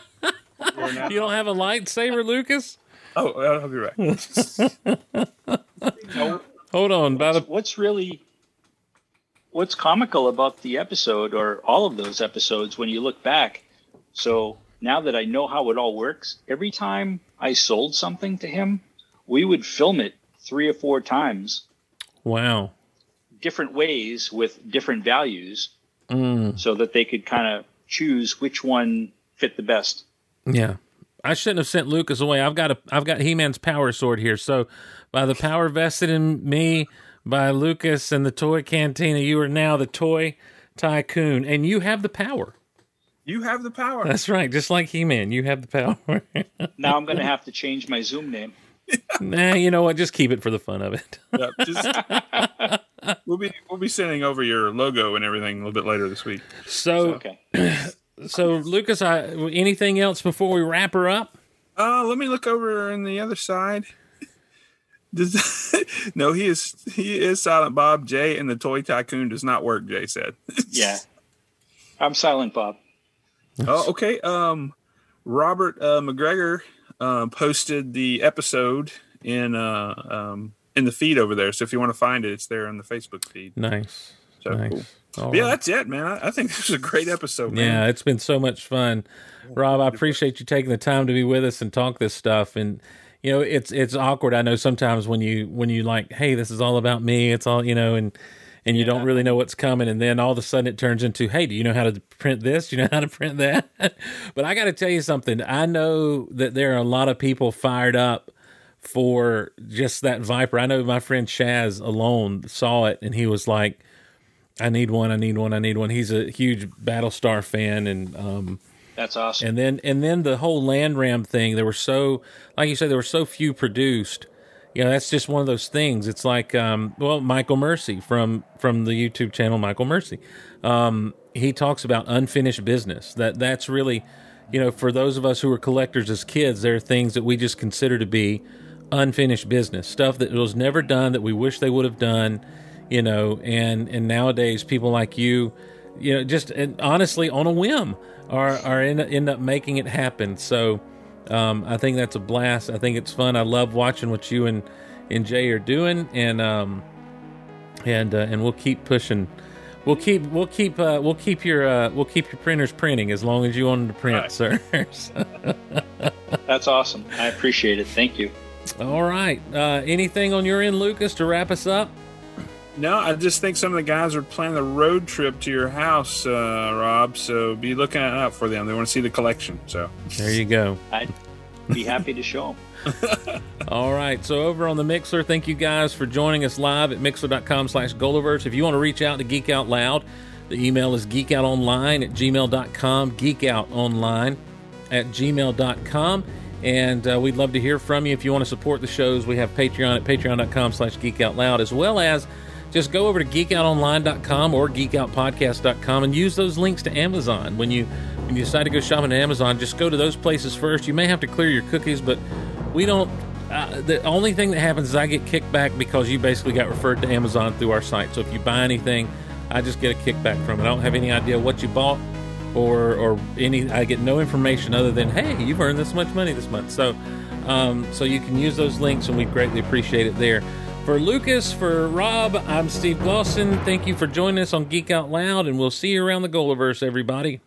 You are now- You don't have a lightsaber, Lucas? Oh, I'll be right. No, Hold on. By the what's really what's comical about the episode or all of those episodes when you look back so now that i know how it all works every time i sold something to him we would film it three or four times wow. different ways with different values Mm, so that they could kind of choose which one fit the best yeah. I shouldn't have sent Lucas away. I've got a I've got He-Man's power sword here. So by the power vested in me by Lucas and the toy cantina, you are now the toy tycoon and you have the power. You have the power. That's right. Just like He-Man, you have the power. [LAUGHS] now i'm going to have to change my zoom name nah, you know what? Just keep it for the fun of it. Yep, just- we'll be we'll be sending over your logo and everything a little bit later this week. So okay [CLEARS THROAT] so Lucas, I anything else before we wrap her up? Uh, let me look over on the other side. [LAUGHS] Does [LAUGHS] no, he is he is Silent Bob. Jay and the Toy Tycoon does not work. Jay said. [LAUGHS] yeah i'm silent bob oh, okay. Um, Robert uh, McGregor uh, posted the episode in uh, um, in the feed over there. So if you want to find it, it's there on the Facebook feed. Nice. So nice. cool. Oh, all yeah, right. that's it, man. I, I think [LAUGHS] this is a great episode. Man. Yeah, it's been so much fun. Rob, I appreciate you taking the time to be with us and talk this stuff. And you know, it's it's awkward. I know sometimes when you when you like, hey, this is all about me. It's all you know, and and you don't really know what's coming, and then all of a sudden it turns into, hey, do you know how to print this? Do you know how to print that? [LAUGHS] but I got to tell you something. I know that there are a lot of people fired up for just that Viper. I know my friend Chaz alone saw it, and he was like. I need one. I need one. I need one. He's a huge Battlestar fan, and um, That's awesome. and then and then the whole land ram thing. There were so, like you said, there were so few produced. You know, that's just one of those things. It's like, um, well, Michael Mercy from from the YouTube channel Michael Mercy. Um, he talks about unfinished business. That that's really, you know, for those of us who were collectors as kids, there are things that we just consider to be unfinished business, stuff that was never done that we wish they would have done you know and and nowadays people like you you know just and honestly on a whim are are end, end up making it happen so um, i think that's a blast i think it's fun i love watching what you and and jay are doing and um and uh, and we'll keep pushing we'll keep we'll keep uh, we'll keep your uh, we'll keep your printers printing as long as you want them to print Right. sir [LAUGHS] That's awesome. I appreciate it. Thank you. all right uh, anything on your end lucas to wrap us up No, I just think some of the guys are planning a road trip to your house, uh, Rob. So be looking out for them. They want to see the collection. So there you go I'd be happy to show them. [LAUGHS] All right. So over on the Mixlr, thank you guys for joining us live at mixlr.com slash Goliverse. If you want to reach out to Geek Out Loud, the email is geekoutonline at gmail.com, geekoutonline at gmail.com. And uh, we'd love to hear from you. If you want to support the shows, we have Patreon at patreon.com slash geekoutloud, as well as just go over to geekoutonline.com or geekoutpodcast.com and use those links to Amazon. When you when you decide to go shopping at Amazon, just go to those places first. You may have to clear your cookies, but we don't. Uh, the only thing that happens is I get kicked back because you basically got referred to Amazon through our site. So if you buy anything, I just get a kickback from it. I don't have any idea what you bought or or any. I get no information other than hey, you've earned this much money this month. So um, so you can use those links, and we greatly appreciate it there. For Lucas, for Rob, I'm Steve Glosson. Thank you for joining us on Geek Out Loud, and we'll see you around the Goliverse, everybody.